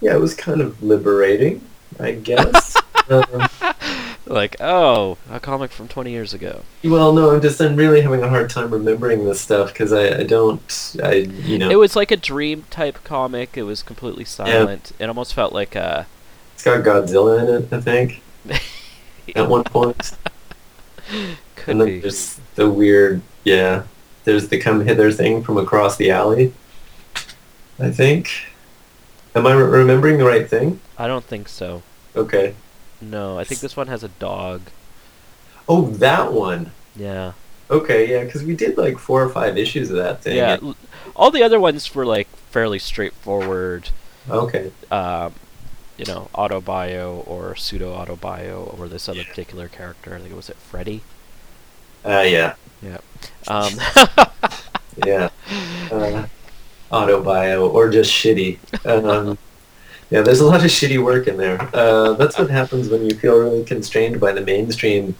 yeah, it was kind of liberating, I guess. [LAUGHS] um, Like, oh, a comic from 20 years ago. well, no, I'm just, I'm really having a hard time remembering this stuff because I, I don't, I, you know, It was like a dream type comic. It was completely silent. It almost felt like a. it's got Godzilla in it, I think, [LAUGHS] at one point. Could and then be. there's the weird, yeah, there's the come hither thing from across the alley, I think. Am I re- remembering the right thing? I don't think so. Okay. No, I think this one has a dog. Oh, that one. Yeah. Okay, yeah, because we did like four or five issues of that thing. Yeah. All the other ones were like fairly straightforward. Okay. Um, you know, autobio or pseudo autobio or this other particular character. I think it was it Freddy. Uh, yeah. Yeah. Um, [LAUGHS] Yeah. Uh, autobio or just shitty. [LAUGHS] Um, yeah, there's a lot of shitty work in there. Uh, that's what happens when you feel really constrained by the mainstream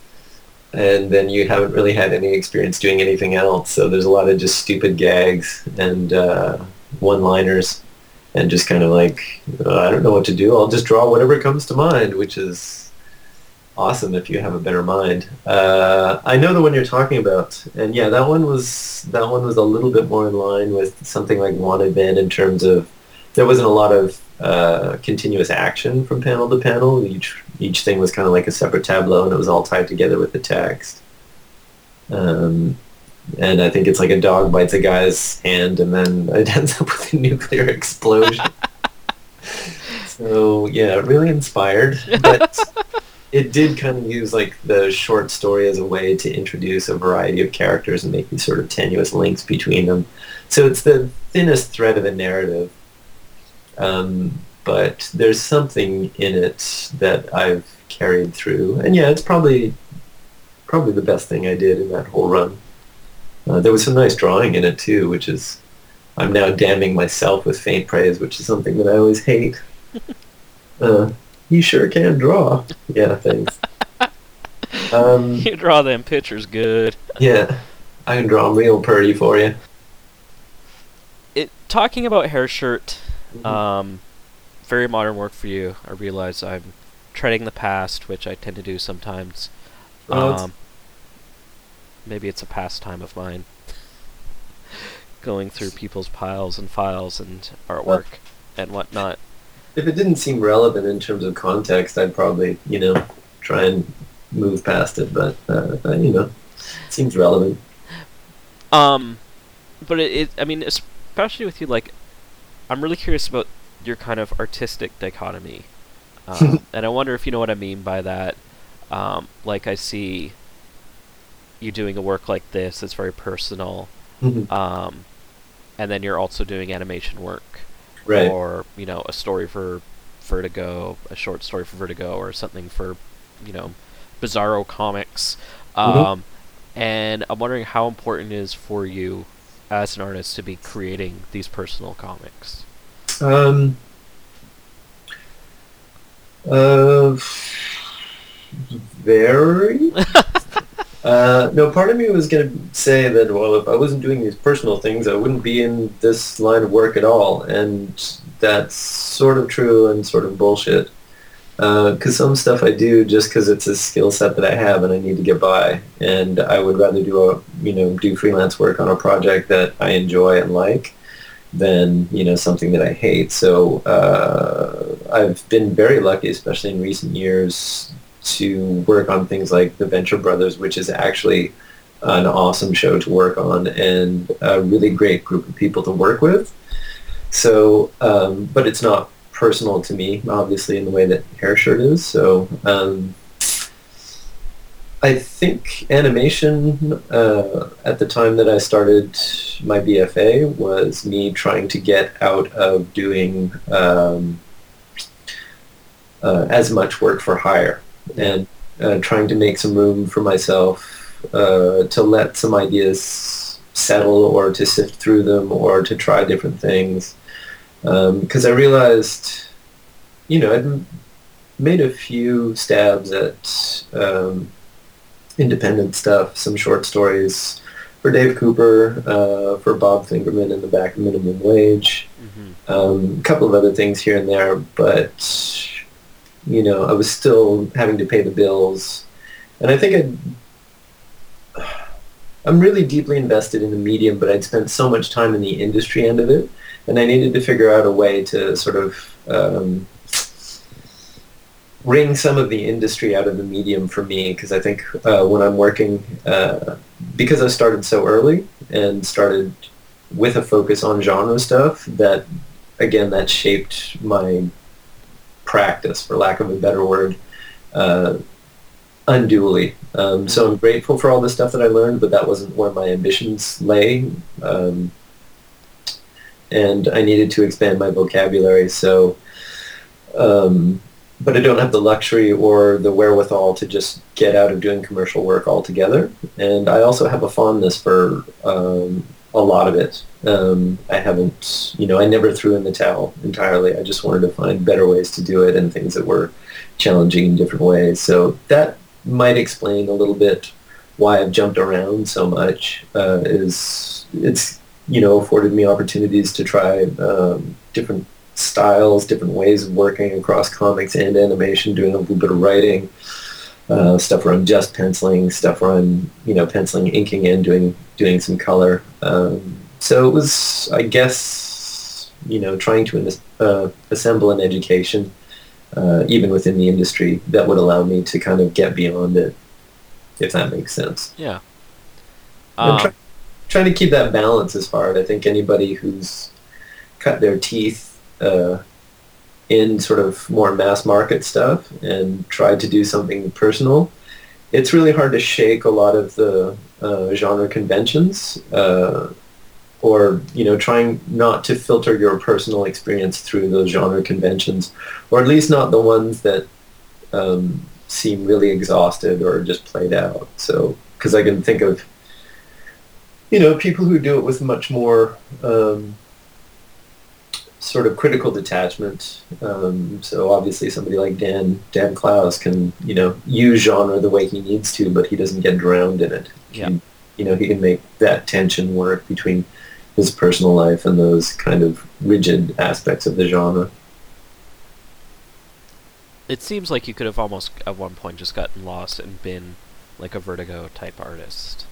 and then you haven't really had any experience doing anything else. So there's a lot of just stupid gags and uh, one-liners and just kind of like, uh, I don't know what to do. I'll just draw whatever comes to mind, which is awesome if you have a better mind. Uh, I know the one you're talking about, and yeah, that one was that one was a little bit more in line with something like Wanted Man in terms of there wasn't a lot of uh, continuous action from panel to panel. Each each thing was kind of like a separate tableau, and it was all tied together with the text. Um, and I think it's like a dog bites a guy's hand, and then [LAUGHS] it ends up with a nuclear explosion. [LAUGHS] so yeah, really inspired, but [LAUGHS] it did kind of use like the short story as a way to introduce a variety of characters and make these sort of tenuous links between them. So it's the thinnest thread of the narrative, um, but there's something in it that I've carried through, and yeah, it's probably probably the best thing I did in that whole run. Uh, there was some nice drawing in it too, which is I'm now damning myself with faint praise, which is something that I always hate. [LAUGHS] Uh, you sure can draw. Yeah, thanks. [LAUGHS] Um, you draw them pictures good. yeah, I can draw 'em real pretty for you. It talking about hair shirt. Mhm. Um, very modern work for you. I realize I'm treading the past, which I tend to do sometimes. Well, it's- Um, maybe it's a pastime of mine. [LAUGHS] Going through people's piles and files and artwork and whatnot. If it didn't seem relevant in terms of context, I'd probably, you know, try and move past it. But uh, uh, you know, it seems relevant. Um, but it, it, I mean, especially with you, like, I'm really curious about your kind of artistic dichotomy, um, [LAUGHS] and I wonder if you know what I mean by that. Um, like, I see you doing a work like this that's very personal, Mhm. um, and then you're also doing animation work, Right. or you know a story for Vertigo, a short story for Vertigo, or something for you know Bizarro Comics. Mhm. Um, and I'm wondering how important it is for you as an artist to be creating these personal comics. Um, uh, very. [LAUGHS] uh, no, part of me was going to say that, well, if I wasn't doing these personal things, I wouldn't be in this line of work at all. And that's sort of true and sort of bullshit. Because some stuff I do just because it's a skill set that I have and I need to get by. And I would rather do a, you know, do freelance work on a project that I enjoy and like than you know something that I hate. So uh, I've been very lucky, especially in recent years, to work on things like The Venture Brothers, which is actually an awesome show to work on and a really great group of people to work with. So, um, but it's not personal to me, obviously, in the way that Hair Shirt is. So. Um, I think animation uh, at the time that I started my BFA was me trying to get out of doing um, uh, as much work for hire and uh, trying to make some room for myself uh, to let some ideas settle or to sift through them or to try different things. Because I realized, you know, I'd made a few stabs at um, independent stuff, some short stories for Dave Cooper, uh, for Bob Fingerman in the back of minimum wage, Mm-hmm. um, a couple of other things here and there, but you know, I was still having to pay the bills, and I think I'd, [SIGHS] I'm really deeply invested in the medium, but I'd spent so much time in the industry end of it, and I needed to figure out a way to sort of um, wring some of the industry out of the medium for me because I think uh, when I'm working, uh, because I started so early and started with a focus on genre stuff, that again that shaped my practice, for lack of a better word, uh, unduly. Um, so I'm grateful for all the stuff that I learned, but that wasn't where my ambitions lay. Um, and I needed to expand my vocabulary. So um, but I don't have the luxury or the wherewithal to just get out of doing commercial work altogether. And I also have a fondness for um, a lot of it. Um, I haven't, you know, I never threw in the towel entirely. I just wanted to find better ways to do it and things that were challenging in different ways. So that might explain a little bit why I've jumped around so much. Uh, is it's you know afforded me opportunities to try um, different styles, different ways of working across comics and animation, doing a little bit of writing, uh, stuff where I'm just penciling, stuff where I'm, you know, penciling, inking in, doing doing some color. Um, so it was, I guess, you know, trying to uh, assemble an education, uh, even within the industry, that would allow me to kind of get beyond it, if that makes sense. Yeah. Um, try- trying to keep that balance is hard. I think anybody who's cut their teeth uh, in sort of more mass market stuff and tried to do something personal, it's really hard to shake a lot of the uh, genre conventions uh, or, you know, trying not to filter your personal experience through those genre conventions, or at least not the ones that um, seem really exhausted or just played out. So, because I can think of you know, people who do it with much more um, sort of critical detachment. Um, so obviously somebody like Dan Dan Clowes can, you know, use genre the way he needs to, but he doesn't get drowned in it. Yeah. He- you know, he can make that tension work between his personal life and those kind of rigid aspects of the genre. it seems like you could have almost at one point just gotten lost and been like a Vertigo type artist.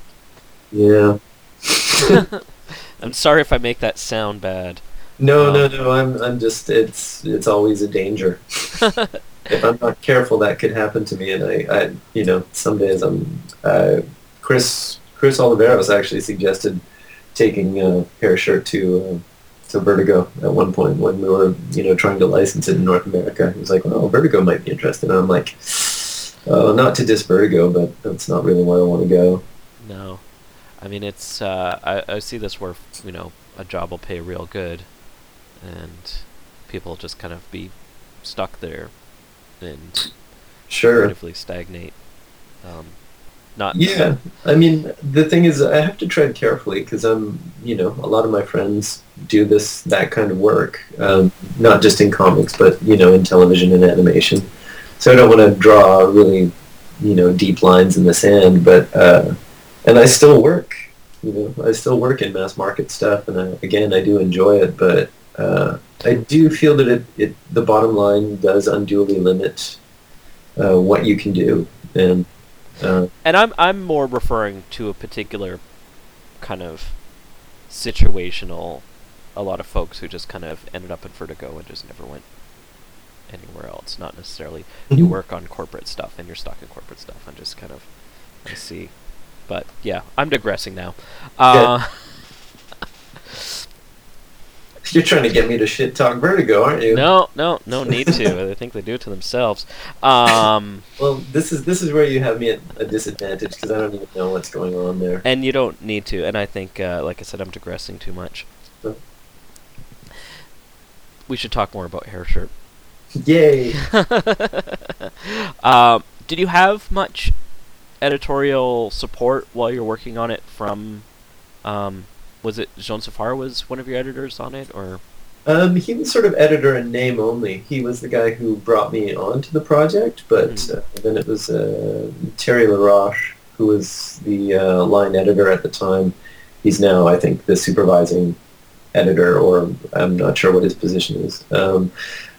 Yeah. [LAUGHS] I'm sorry if I make that sound bad. No, Um, no, no. I'm, I'm just. It's, it's always a danger. [LAUGHS] if I'm not careful, that could happen to me. And I, I you know, some days I'm. Uh, Chris, Chris Oliveros actually suggested taking uh, Hair Shirt to, uh, to Vertigo at one point when we were, you know, trying to license it in North America. He was like, "Well, Vertigo might be interested." And I'm like, "Oh, not to diss Vertigo, but that's not really where I want to go." No, I mean it's. Uh, I I see this where you know a job will pay real good, and people just kind of be stuck there and Sure. relatively stagnate. Um, not Yeah, I mean, the thing is, I have to tread carefully because I'm, you know, a lot of my friends do this, that kind of work, um, not just in comics, but you know, in television and animation. So I don't want to draw really, you know, deep lines in the sand. But uh, and I still work, you know, I still work in mass market stuff, and I, again, I do enjoy it. But uh, I do feel that it, it, the bottom line does unduly limit uh, what you can do, and. Uh, and I'm I'm more referring to a particular kind of situational. A lot of folks who just kind of ended up in Vertigo and just never went anywhere else. Not necessarily you Mhm. work on corporate stuff and you're stuck in corporate stuff. and just kind of I see. But yeah, I'm digressing now. Uh, [LAUGHS] [LAUGHS] You're trying to get me to shit talk Vertigo, aren't you? no, no, no need to. [LAUGHS] I think they do it to themselves. Um, Well, this is this is where you have me at a disadvantage because I don't even know what's going on there. and you don't need to. And I think, uh, like I said, I'm digressing too much. Huh. We should talk more about hair shirt. Yay! [LAUGHS] um, did you have much editorial support while you're working on it from? Um, was it Jean Safar was one of your editors on it, or Um, he was sort of editor in name only. He was the guy who brought me onto the project, but Hmm. uh, then it was uh, Terry LaRoche who was the uh, line editor at the time. He's now, I think, the supervising editor, or I'm not sure what his position is. Um,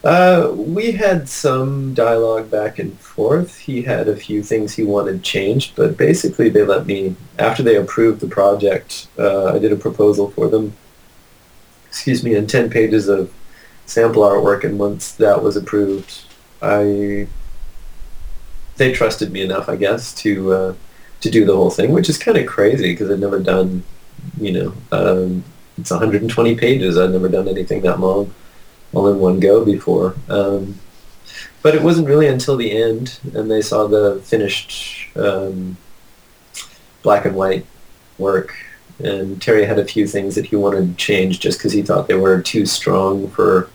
uh, we had some dialogue back and forth. He had a few things he wanted changed, but basically they let me, after they approved the project, uh, I did a proposal for them excuse me, and 10 pages of sample artwork. And once that was approved, I they trusted me enough, I guess, to uh, to do the whole thing, which is kind of crazy because I'd never done, you know, um, it's 120 pages. I'd never done anything that long, all in one go before. Um, but it wasn't really until the end, and they saw the finished um, black and white work and Terry had a few things that he wanted changed just because he thought they were too strong for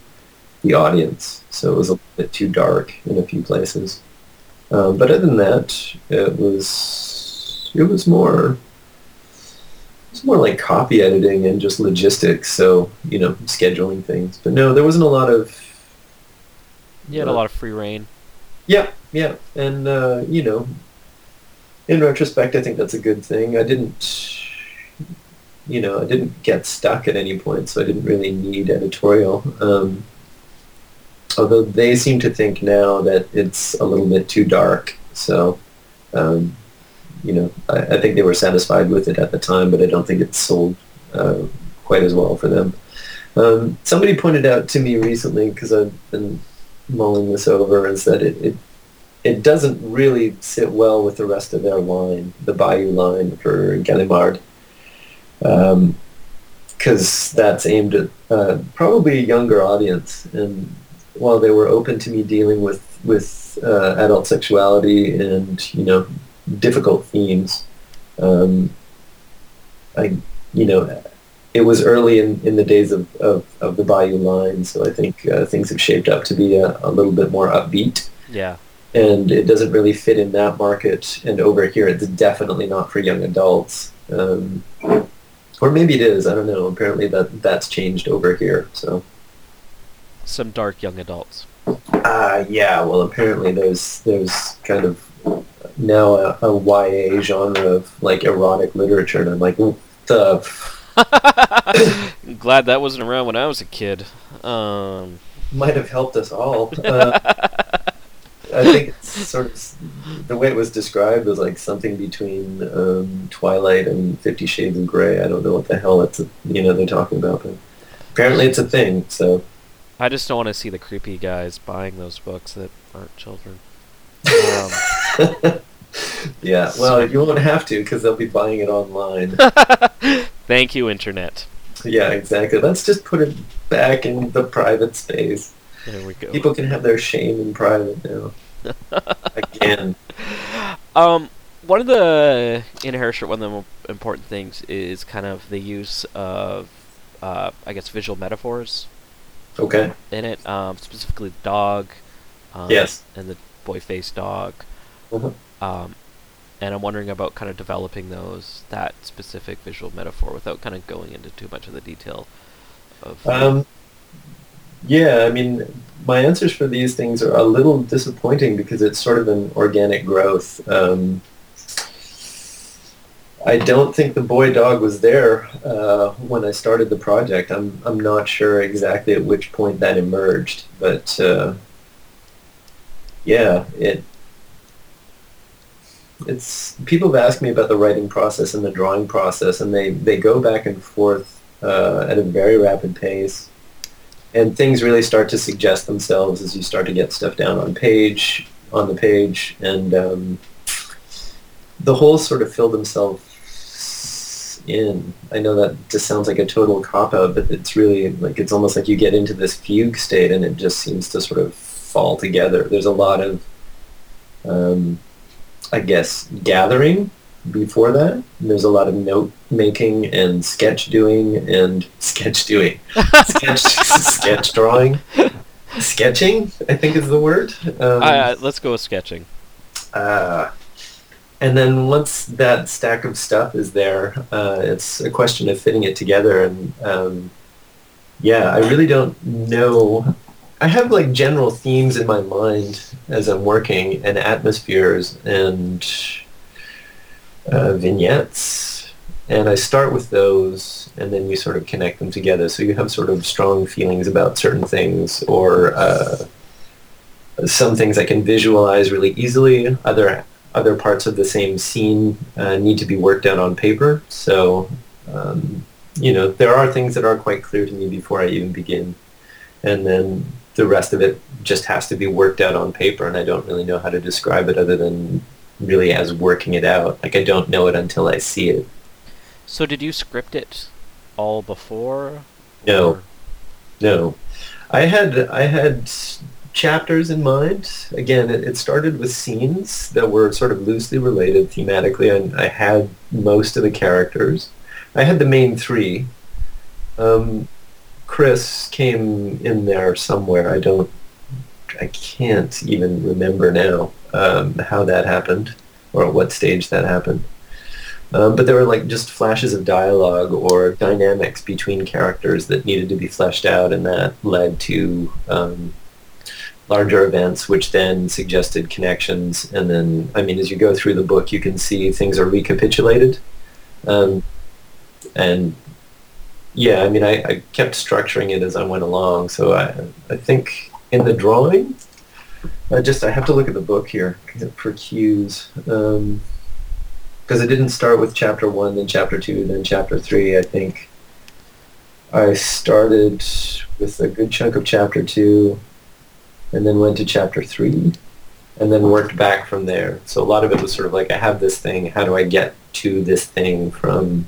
the audience. So it was a little bit too dark in a few places. Um, but other than that, it was it was more it's more like copy editing and just logistics. So you know, scheduling things. But no, there wasn't a lot of you had a Uh, lot of free reign? yeah, yeah, and uh, you know, in retrospect, I think that's a good thing. I didn't, you know, I didn't get stuck at any point, so I didn't really need editorial. Um, although they seem to think now that it's a little bit too dark, so um, you know, I, I think they were satisfied with it at the time, but I don't think it sold uh, quite as well for them. Um, somebody pointed out to me recently because I've been mulling this over is that it, it it doesn't really sit well with the rest of their line, the Bayou line for Gallimard, because that's aimed at uh, probably a younger audience. And while they were open to me dealing with with uh, adult sexuality and you know difficult themes, um, I you know it was early in, in the days of, of, of the Bayou line, so I think uh, things have shaped up to be a, a little bit more upbeat Yeah. and it doesn't really fit in that market. And over here, it's definitely not for young adults. Um, or maybe it is. I don't know. Apparently, that that's changed over here. So, Some dark young adults. uh, yeah. Well, apparently, there's there's kind of now a, a YA genre of like erotic literature, and I'm like, "What the. [LAUGHS] glad that wasn't around when I was a kid. Um, might have helped us all. Uh, I think it's sort of the way it was described was like something between um, Twilight and Fifty Shades of Grey. I don't know what the hell it's you know they're talking about, but apparently it's a thing. So I just don't want to see the creepy guys buying those books that aren't children. [LAUGHS] Um, [LAUGHS] yeah, well you won't have to because they'll be buying it online. [LAUGHS] thank you, Internet. yeah, exactly. Let's just put it back in the private space. There we go. People can have their shame in private now. [LAUGHS] Again. Um, one of the in Hair Shirt, one of the more important things is kind of the use of uh, I guess, visual metaphors Okay. in it, um, specifically the dog. Um, Yes. And the boy-faced dog. Uh-huh. Um, and I'm wondering about kind of developing those that specific visual metaphor without kind of going into too much of the detail of. Um, yeah, I mean, my answers for these things are a little disappointing because it's sort of an organic growth. Um, I don't think the boy dog was there uh, when I started the project. I'm I'm not sure exactly at which point that emerged, but uh, yeah, it it's people have asked me about the writing process and the drawing process, and they they go back and forth uh, at a very rapid pace, and things really start to suggest themselves as you start to get stuff down on page on the page, and um, the holes sort of fill themselves in. I know that just sounds like a total cop out, but it's really like it's almost like you get into this fugue state, and it just seems to sort of fall together. There's a lot of um, I guess, gathering before that. There's a lot of note making and sketch doing and [LAUGHS] sketch doing, sketch [LAUGHS] sketch drawing, sketching. I think is the word. Um, uh, let's go with sketching. uh, and then once that stack of stuff is there, uh, it's a question of fitting it together. And um, yeah, I really don't know. I have like general themes in my mind as I'm working, and atmospheres and uh, vignettes, and I start with those, and then you sort of connect them together. So you have sort of strong feelings about certain things, or uh, some things I can visualize really easily. Other other parts of the same scene uh, need to be worked out on paper. So um, you know there are things that are quite clear to me before I even begin, and then the rest of it just has to be worked out on paper, and I don't really know how to describe it other than really as working it out. Like I don't know it until I see it. So did you script it all before? No. or- No, I had I had chapters in mind. Again, it, it started with scenes that were sort of loosely related thematically, and I had most of the characters. I had the main three. Um, Chris came in there somewhere. I don't. I can't even remember now um, how that happened or at what stage that happened. Um, but there were like just flashes of dialogue or dynamics between characters that needed to be fleshed out, and that led to um, larger events, which then suggested connections. And then, I mean, as you go through the book, you can see things are recapitulated. Um, and yeah, I mean, I, I kept structuring it as I went along. So I, I think in the drawing, I just I have to look at the book here for cues. Um, because it didn't start with chapter one, then chapter two, then chapter three. I think I started with a good chunk of chapter two, and then went to chapter three, and then worked back from there. So a lot of it was sort of like I have this thing. How do I get to this thing from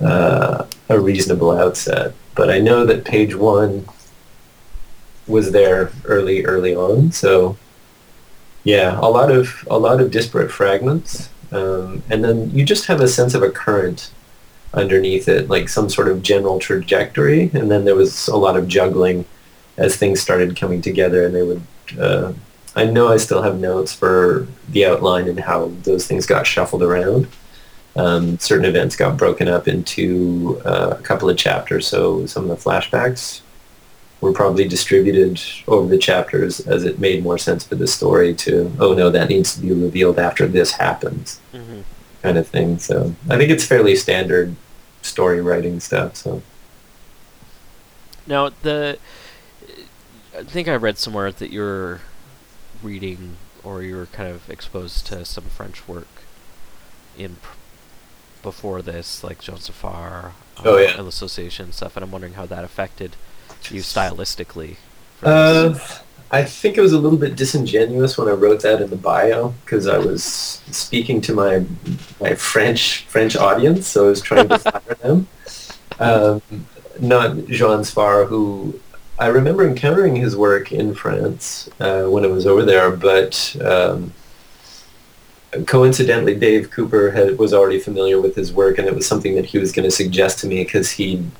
uh, a reasonable outset? But I know that page one was there early, early on. So yeah, a lot of a lot of disparate fragments, um, and then you just have a sense of a current underneath it, like some sort of general trajectory, and then there was a lot of juggling as things started coming together, and they would. Uh, I know I still have notes for the outline and how those things got shuffled around. Um, certain events got broken up into uh, a couple of chapters, so some of the flashbacks were probably distributed over the chapters as it made more sense for the story to, oh no, that needs to be revealed after this happens, Mhm. kind of thing. So I think it's fairly standard story writing stuff. So Now the, I think I read somewhere that you're reading or you were kind of exposed to some French work in before this, like Jean Safar, Oh, yeah. Association stuff, and I'm wondering how that affected you stylistically. for Uh. I think it was a little bit disingenuous when I wrote that in the bio because I was speaking to my my French French audience, so I was trying to [LAUGHS] flatter them. Um, not Joann Sfar, who I remember encountering his work in France uh, when I was over there, but um, coincidentally, Dave Cooper had, was already familiar with his work, and it was something that he was going to suggest to me because he'd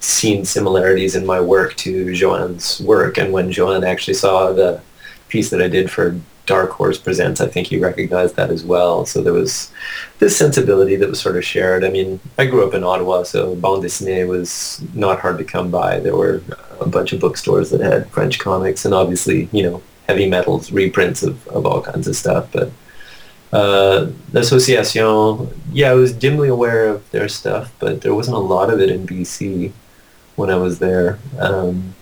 seen similarities in my work to Joann's work. And when Joanne actually saw the piece that I did for Dark Horse Presents, I think he recognized that as well. So there was this sensibility that was sort of shared. I mean, I grew up in Ottawa, so bande dessinée was not hard to come by. There were a bunch of bookstores that had French comics and obviously, you know, heavy metals, reprints of, of all kinds of stuff. But uh, L'Association, yeah, I was dimly aware of their stuff, but there wasn't a lot of it in BC when I was there. Um,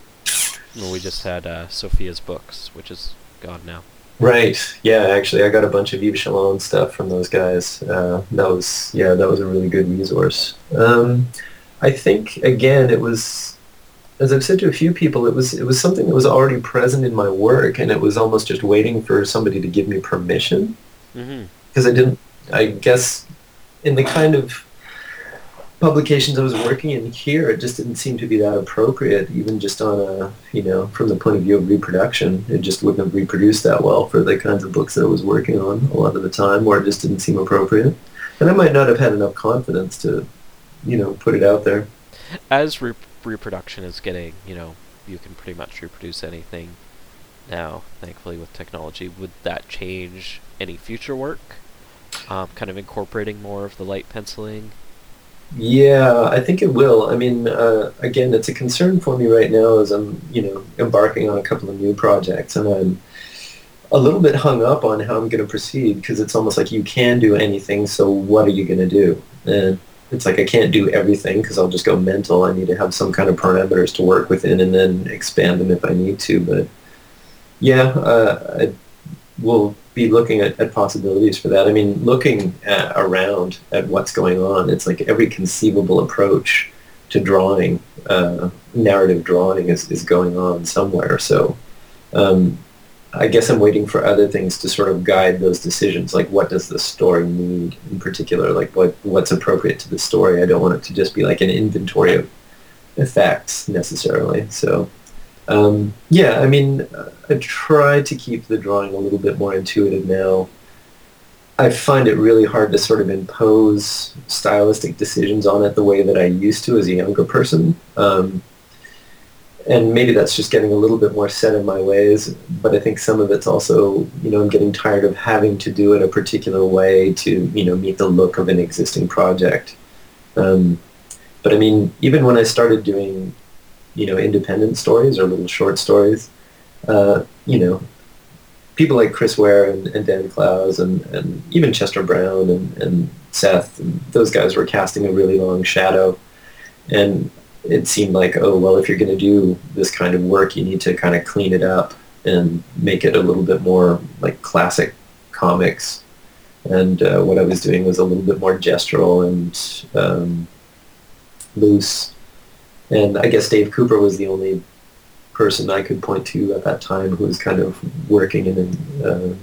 Well, we just had uh, Sophia's books, which is gone now. Right. Yeah. Actually, I got a bunch of Yves Chaland stuff from those guys. Uh, that was yeah, that was a really good resource. Um, I think again, it was as I've said to a few people, it was it was something that was already present in my work, and it was almost just waiting for somebody to give me permission Mm-hmm. because I didn't. I guess in the kind of publications I was working in here, it just didn't seem to be that appropriate, even just on a, you know, from the point of view of reproduction. It just wouldn't have reproduced that well for the kinds of books that I was working on a lot of the time, or it just didn't seem appropriate. And I might not have had enough confidence to, you know, put it out there. As re- reproduction is getting, you know, you can pretty much reproduce anything now, thankfully, with technology. Would that change any future work? Um, kind of incorporating more of the light penciling. Yeah, I think it will. I mean, uh, again, it's a concern for me right now as I'm, you know, embarking on a couple of new projects, and I'm a little bit hung up on how I'm going to proceed because it's almost like you can do anything, so what are you going to do? And it's like I can't do everything because I'll just go mental. I need to have some kind of parameters to work within and then expand them if I need to. But yeah, uh, I will be looking at, at possibilities for that. I mean, looking at, around at what's going on, it's like every conceivable approach to drawing, uh, narrative drawing is, is going on somewhere. So um, I guess I'm waiting for other things to sort of guide those decisions. Like, what does the story need in particular? Like, what what's appropriate to the story? I don't want it to just be like an inventory of effects necessarily. So, um, yeah, I mean, I try to keep the drawing a little bit more intuitive now. I find it really hard to sort of impose stylistic decisions on it the way that I used to as a younger person. Um, and maybe that's just getting a little bit more set in my ways, but I think some of it's also, you know, I'm getting tired of having to do it a particular way to, you know, meet the look of an existing project. Um, but I mean, even when I started doing, you know, independent stories or little short stories, uh, you know, people like Chris Ware and, and Dan Clowes and, and even Chester Brown and, and Seth, and those guys were casting a really long shadow. And it seemed like, oh, well, if you're going to do this kind of work, you need to kind of clean it up and make it a little bit more like classic comics. And uh, what I was doing was a little bit more gestural and um, loose. And I guess Dave Cooper was the only person I could point to at that time who was kind of working in an, uh.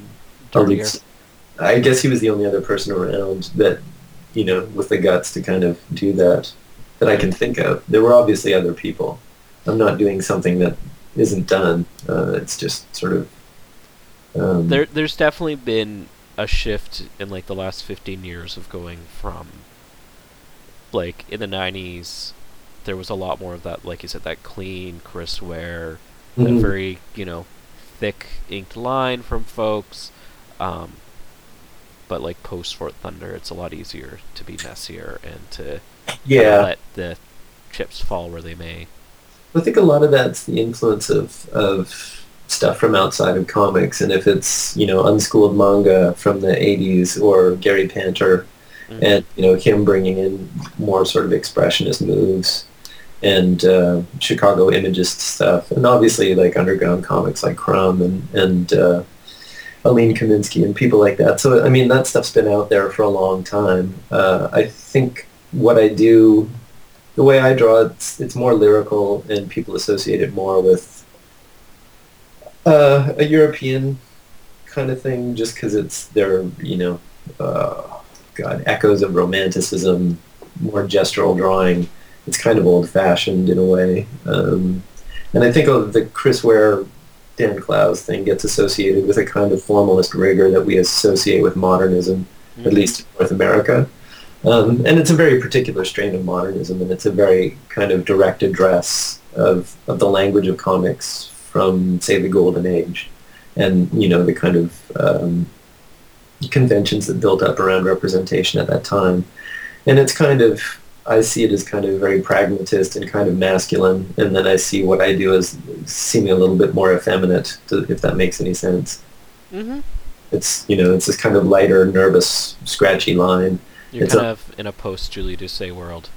I guess he was the only other person around that, you know, with the guts to kind of do that that I can think of. There were obviously other people. I'm not doing something that isn't done. Uh, it's just sort of. Um, There, there's definitely been a shift in like the last 15 years of going from like in the 90s there was a lot more of that like you said that clean Chris Ware, that Mhm. very you know thick inked line from folks um, but like post Fort Thunder it's a lot easier to be messier and to yeah, let the chips fall where they may I think a lot of that's the influence of of stuff from outside of comics, and if it's you know unschooled manga from the '80s or Gary Panter, Mhm. and you know him bringing in more sort of expressionist moves and uh, Chicago Imagist stuff, and obviously like underground comics like Crumb and and uh, Aline Kominsky and people like that. So I mean that stuff's been out there for a long time. Uh, I think what I do, the way I draw, it's it's more lyrical, and people associate it more with uh, a European kind of thing, just because it's their you know, uh, God, echoes of romanticism, more gestural drawing. It's kind of old-fashioned in a way, um, and I think of the Chris Ware, Dan Clowes thing gets associated with a kind of formalist rigor that we associate with modernism, at least in North America. Um, and it's a very particular strain of modernism, and it's a very kind of direct address of, of the language of comics from, say, the Golden Age, and you know the kind of um, conventions that built up around representation at that time. And it's kind of, I see it as kind of very pragmatist and kind of masculine, and then I see what I do as seeming a little bit more effeminate, to, if that makes any sense. Mm-hmm. It's you know it's this kind of lighter, nervous, scratchy line. You're It's kind a- of in a post Julie Doucet world.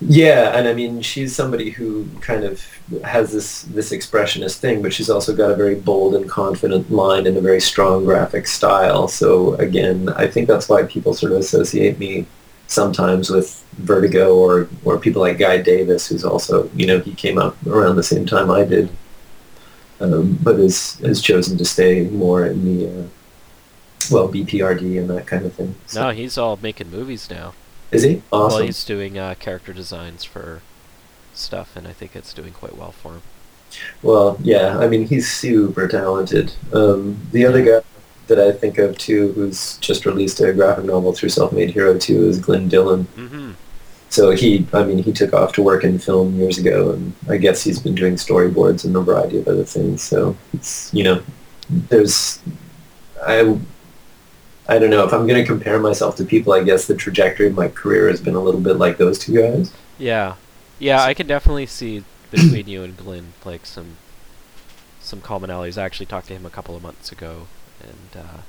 Yeah, and I mean she's somebody who kind of has this this expressionist thing, but she's also got a very bold and confident line and a very strong graphic style. So again, I think that's why people sort of associate me sometimes with Vertigo or or people like Guy Davis, who's also you know he came up around the same time I did, um, but has has chosen to stay more in the uh, well BPRD and that kind of thing. So- No, he's all making movies now. is he awesome? Well, he's doing uh, character designs for stuff, and I think it's doing quite well for him. Well, yeah, I mean, he's super talented. Um, the other guy that I think of too, who's just released a graphic novel through SelfMadeHero too, is Glenn Dillon. Mm-hmm. So he, I mean, he took off to work in film years ago, and I guess he's been doing storyboards and a variety of other things. So it's, you know, there's, I, I don't know if I'm going to compare myself to people. I guess the trajectory of my career has been a little bit like those two guys. Yeah, yeah, I can definitely see between you and Glenn like some some commonalities. I actually talked to him a couple of months ago, and uh,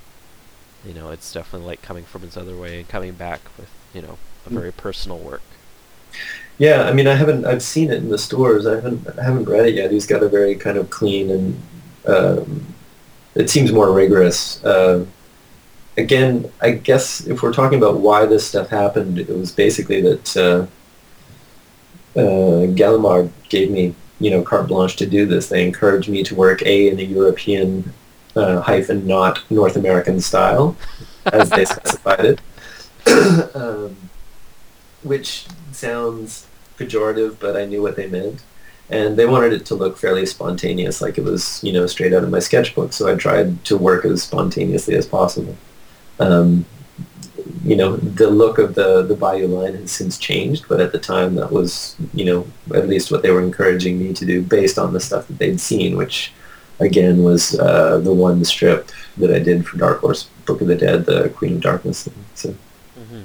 you know, it's definitely like coming from his other way and coming back with you know a very personal work. Yeah, I mean, I haven't. I've seen it in the stores. I haven't. I haven't read it yet. He's got a very kind of clean and um, it seems more rigorous. Uh, again, I guess if we're talking about why this stuff happened, it was basically that uh, uh, Gallimard gave me, you know, carte blanche to do this. They encouraged me to work a in a European uh, hyphen not North American style, as they [LAUGHS] specified it. [CLEARS THROAT] um, which sounds pejorative, but I knew what they meant. And they wanted it to look fairly spontaneous, like it was, you know, straight out of my sketchbook. So I tried to work as spontaneously as possible. Um, you know, the look of the, the Bayou line has since changed, but at the time that was, you know, at least what they were encouraging me to do based on the stuff that they'd seen, which again was uh, the one strip that I did for Dark Horse Book of the Dead, the Queen of Darkness thing. So Mm-hmm.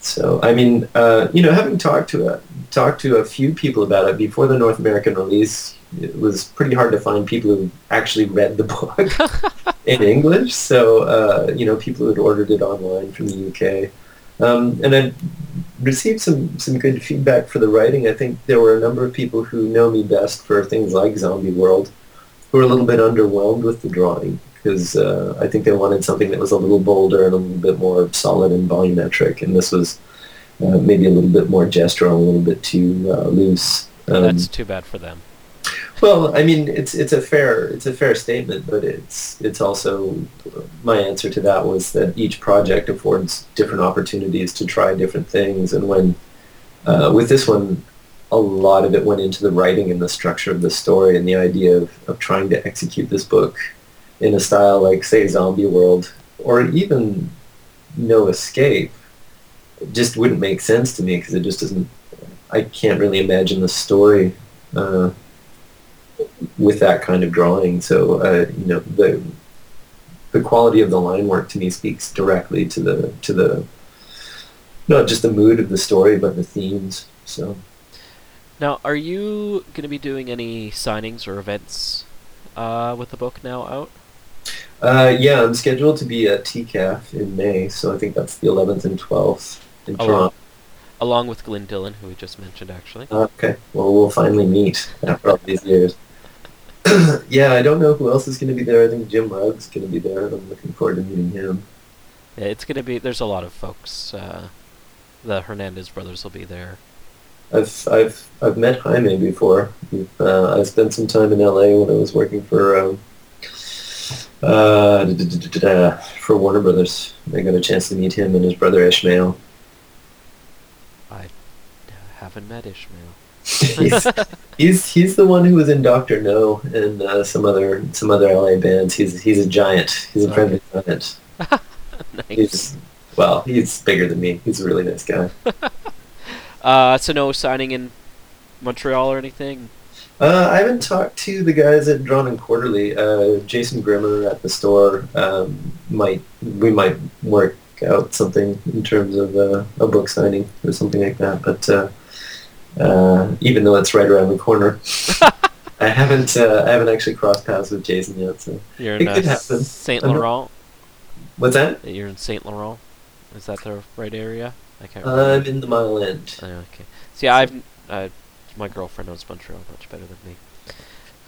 so I mean, uh, you know, having talked to a, talked to a few people about it before the North American release, it was pretty hard to find people who actually read the [LAUGHS] book [LAUGHS] in English. So uh, you know, people who had ordered it online from the UK, um, and I received some some good feedback for the writing. I think there were a number of people who know me best for things like Zombie World, who were a little bit underwhelmed with the drawing because uh, I think they wanted something that was a little bolder and a little bit more solid and volumetric, and this was uh, maybe a little bit more gestural, a little bit too uh, loose. Um, That's too bad for them. well, I mean, it's it's a fair it's a fair statement, but it's it's also my answer to that was that each project affords different opportunities to try different things, and when uh, with this one, a lot of it went into the writing and the structure of the story and the idea of, of trying to execute this book in a style like say Zombie World or even No Escape just wouldn't make sense to me because it just doesn't. I can't really imagine the story. Uh, with that kind of drawing. So uh, you know the the quality of the line work to me speaks directly to the to the not just the mood of the story but the themes. So Now, are you going to be doing any signings or events uh, with the book now out? uh, yeah, I'm scheduled to be at TCAF in May. So I think that's the 11th and 12th in Oh, Toronto. Along with Glenn Dillon, who we just mentioned, actually. Uh, Okay, well we'll finally meet after all these years. [COUGHS] yeah, I don't know who else is going to be there. I think Jim Rugg's going to be there. I'm looking forward to meeting him. Yeah, it's going to be. There's a lot of folks. Uh, the Hernandez brothers will be there. I've I've I've met Jaime before. Uh, I spent some time in LA when I was working for um, uh, da, for Warner Brothers. I got a chance to meet him and his brother Ismael. I haven't met Ismael. he's, he's he's the one who was in Doctor No and uh, some other some other LA bands. He's he's a giant. He's a Okay. friendly giant. nice. [LAUGHS] He's Well, he's bigger than me. He's a really nice guy. [LAUGHS] Uh, so no signing in Montreal or anything. Uh, I haven't talked to the guys at Drawn and Quarterly. Uh, Jason Grimmer at the store um, might we might work out something in terms of uh, a book signing or something like that. But uh, uh, even though it's right around the corner, [LAUGHS] I haven't uh, I haven't actually crossed paths with Jason yet. So You're It in could happen. Saint Laurent. what's that? You're in Saint Laurent. Is that the right area? I can't. I'm in the Mile End. Oh, okay. See, I've uh, my girlfriend knows Montreal much better than me.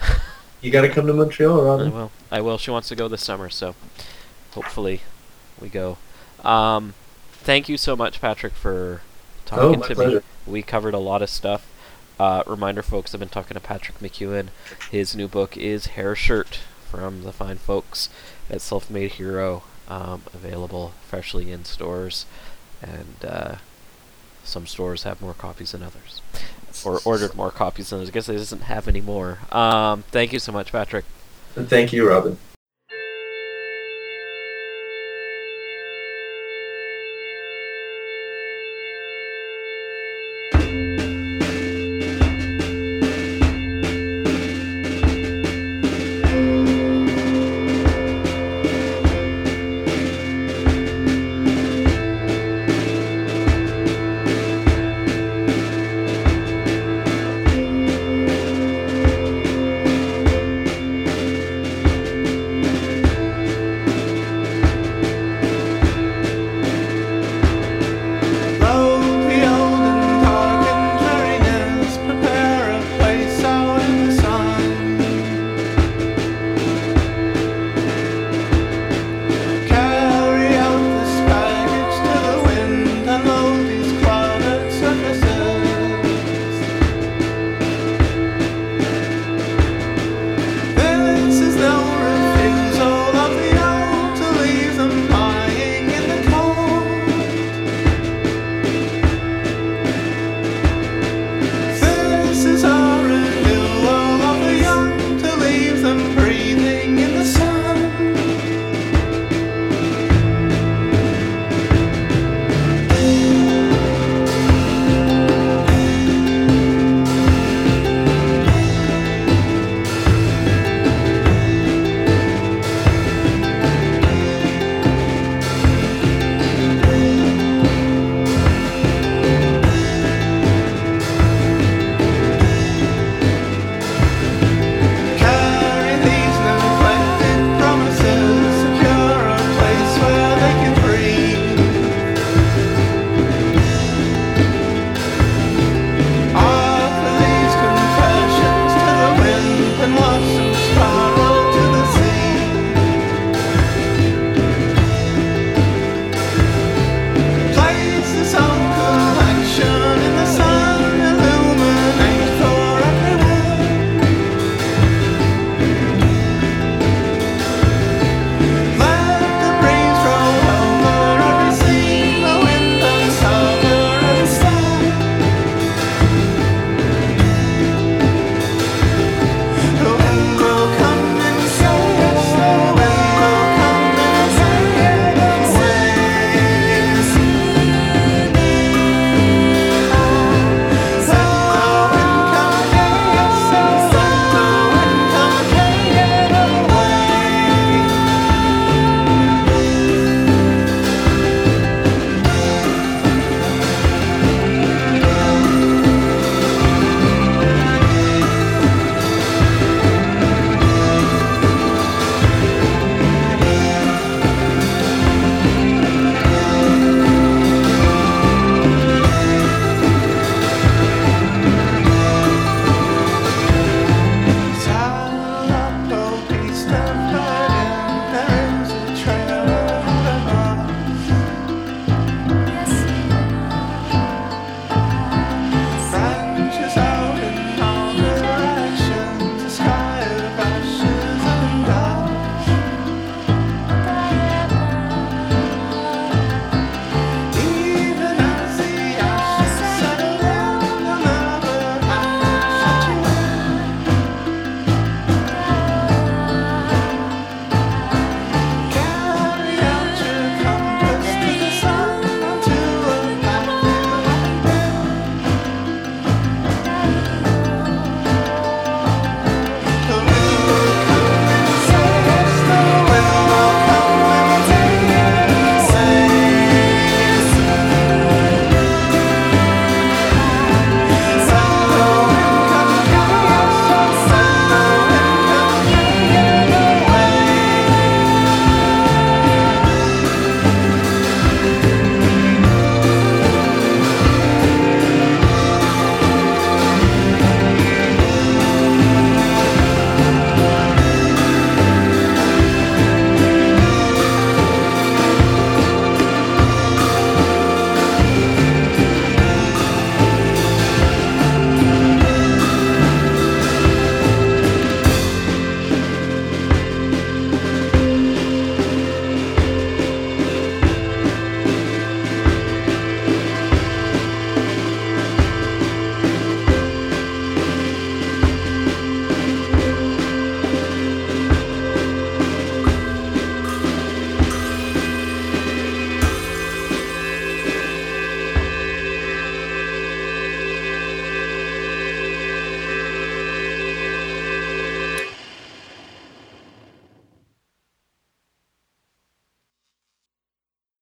[LAUGHS] You got to come to Montreal, Robin. I will. I will. She wants to go this summer, so hopefully we go. Um, thank you so much, Patrick, for Oh, talking my to pleasure. me. We covered a lot of stuff. Uh, reminder, folks, I've been talking to Patrick McEown. His new book is Hair Shirt from the fine folks at SelfMadeHero, um, available freshly in stores, and uh, some stores have more copies than others, or ordered more copies than others. I guess it doesn't have any more. Um, thank you so much, Patrick. Thank you, Robin.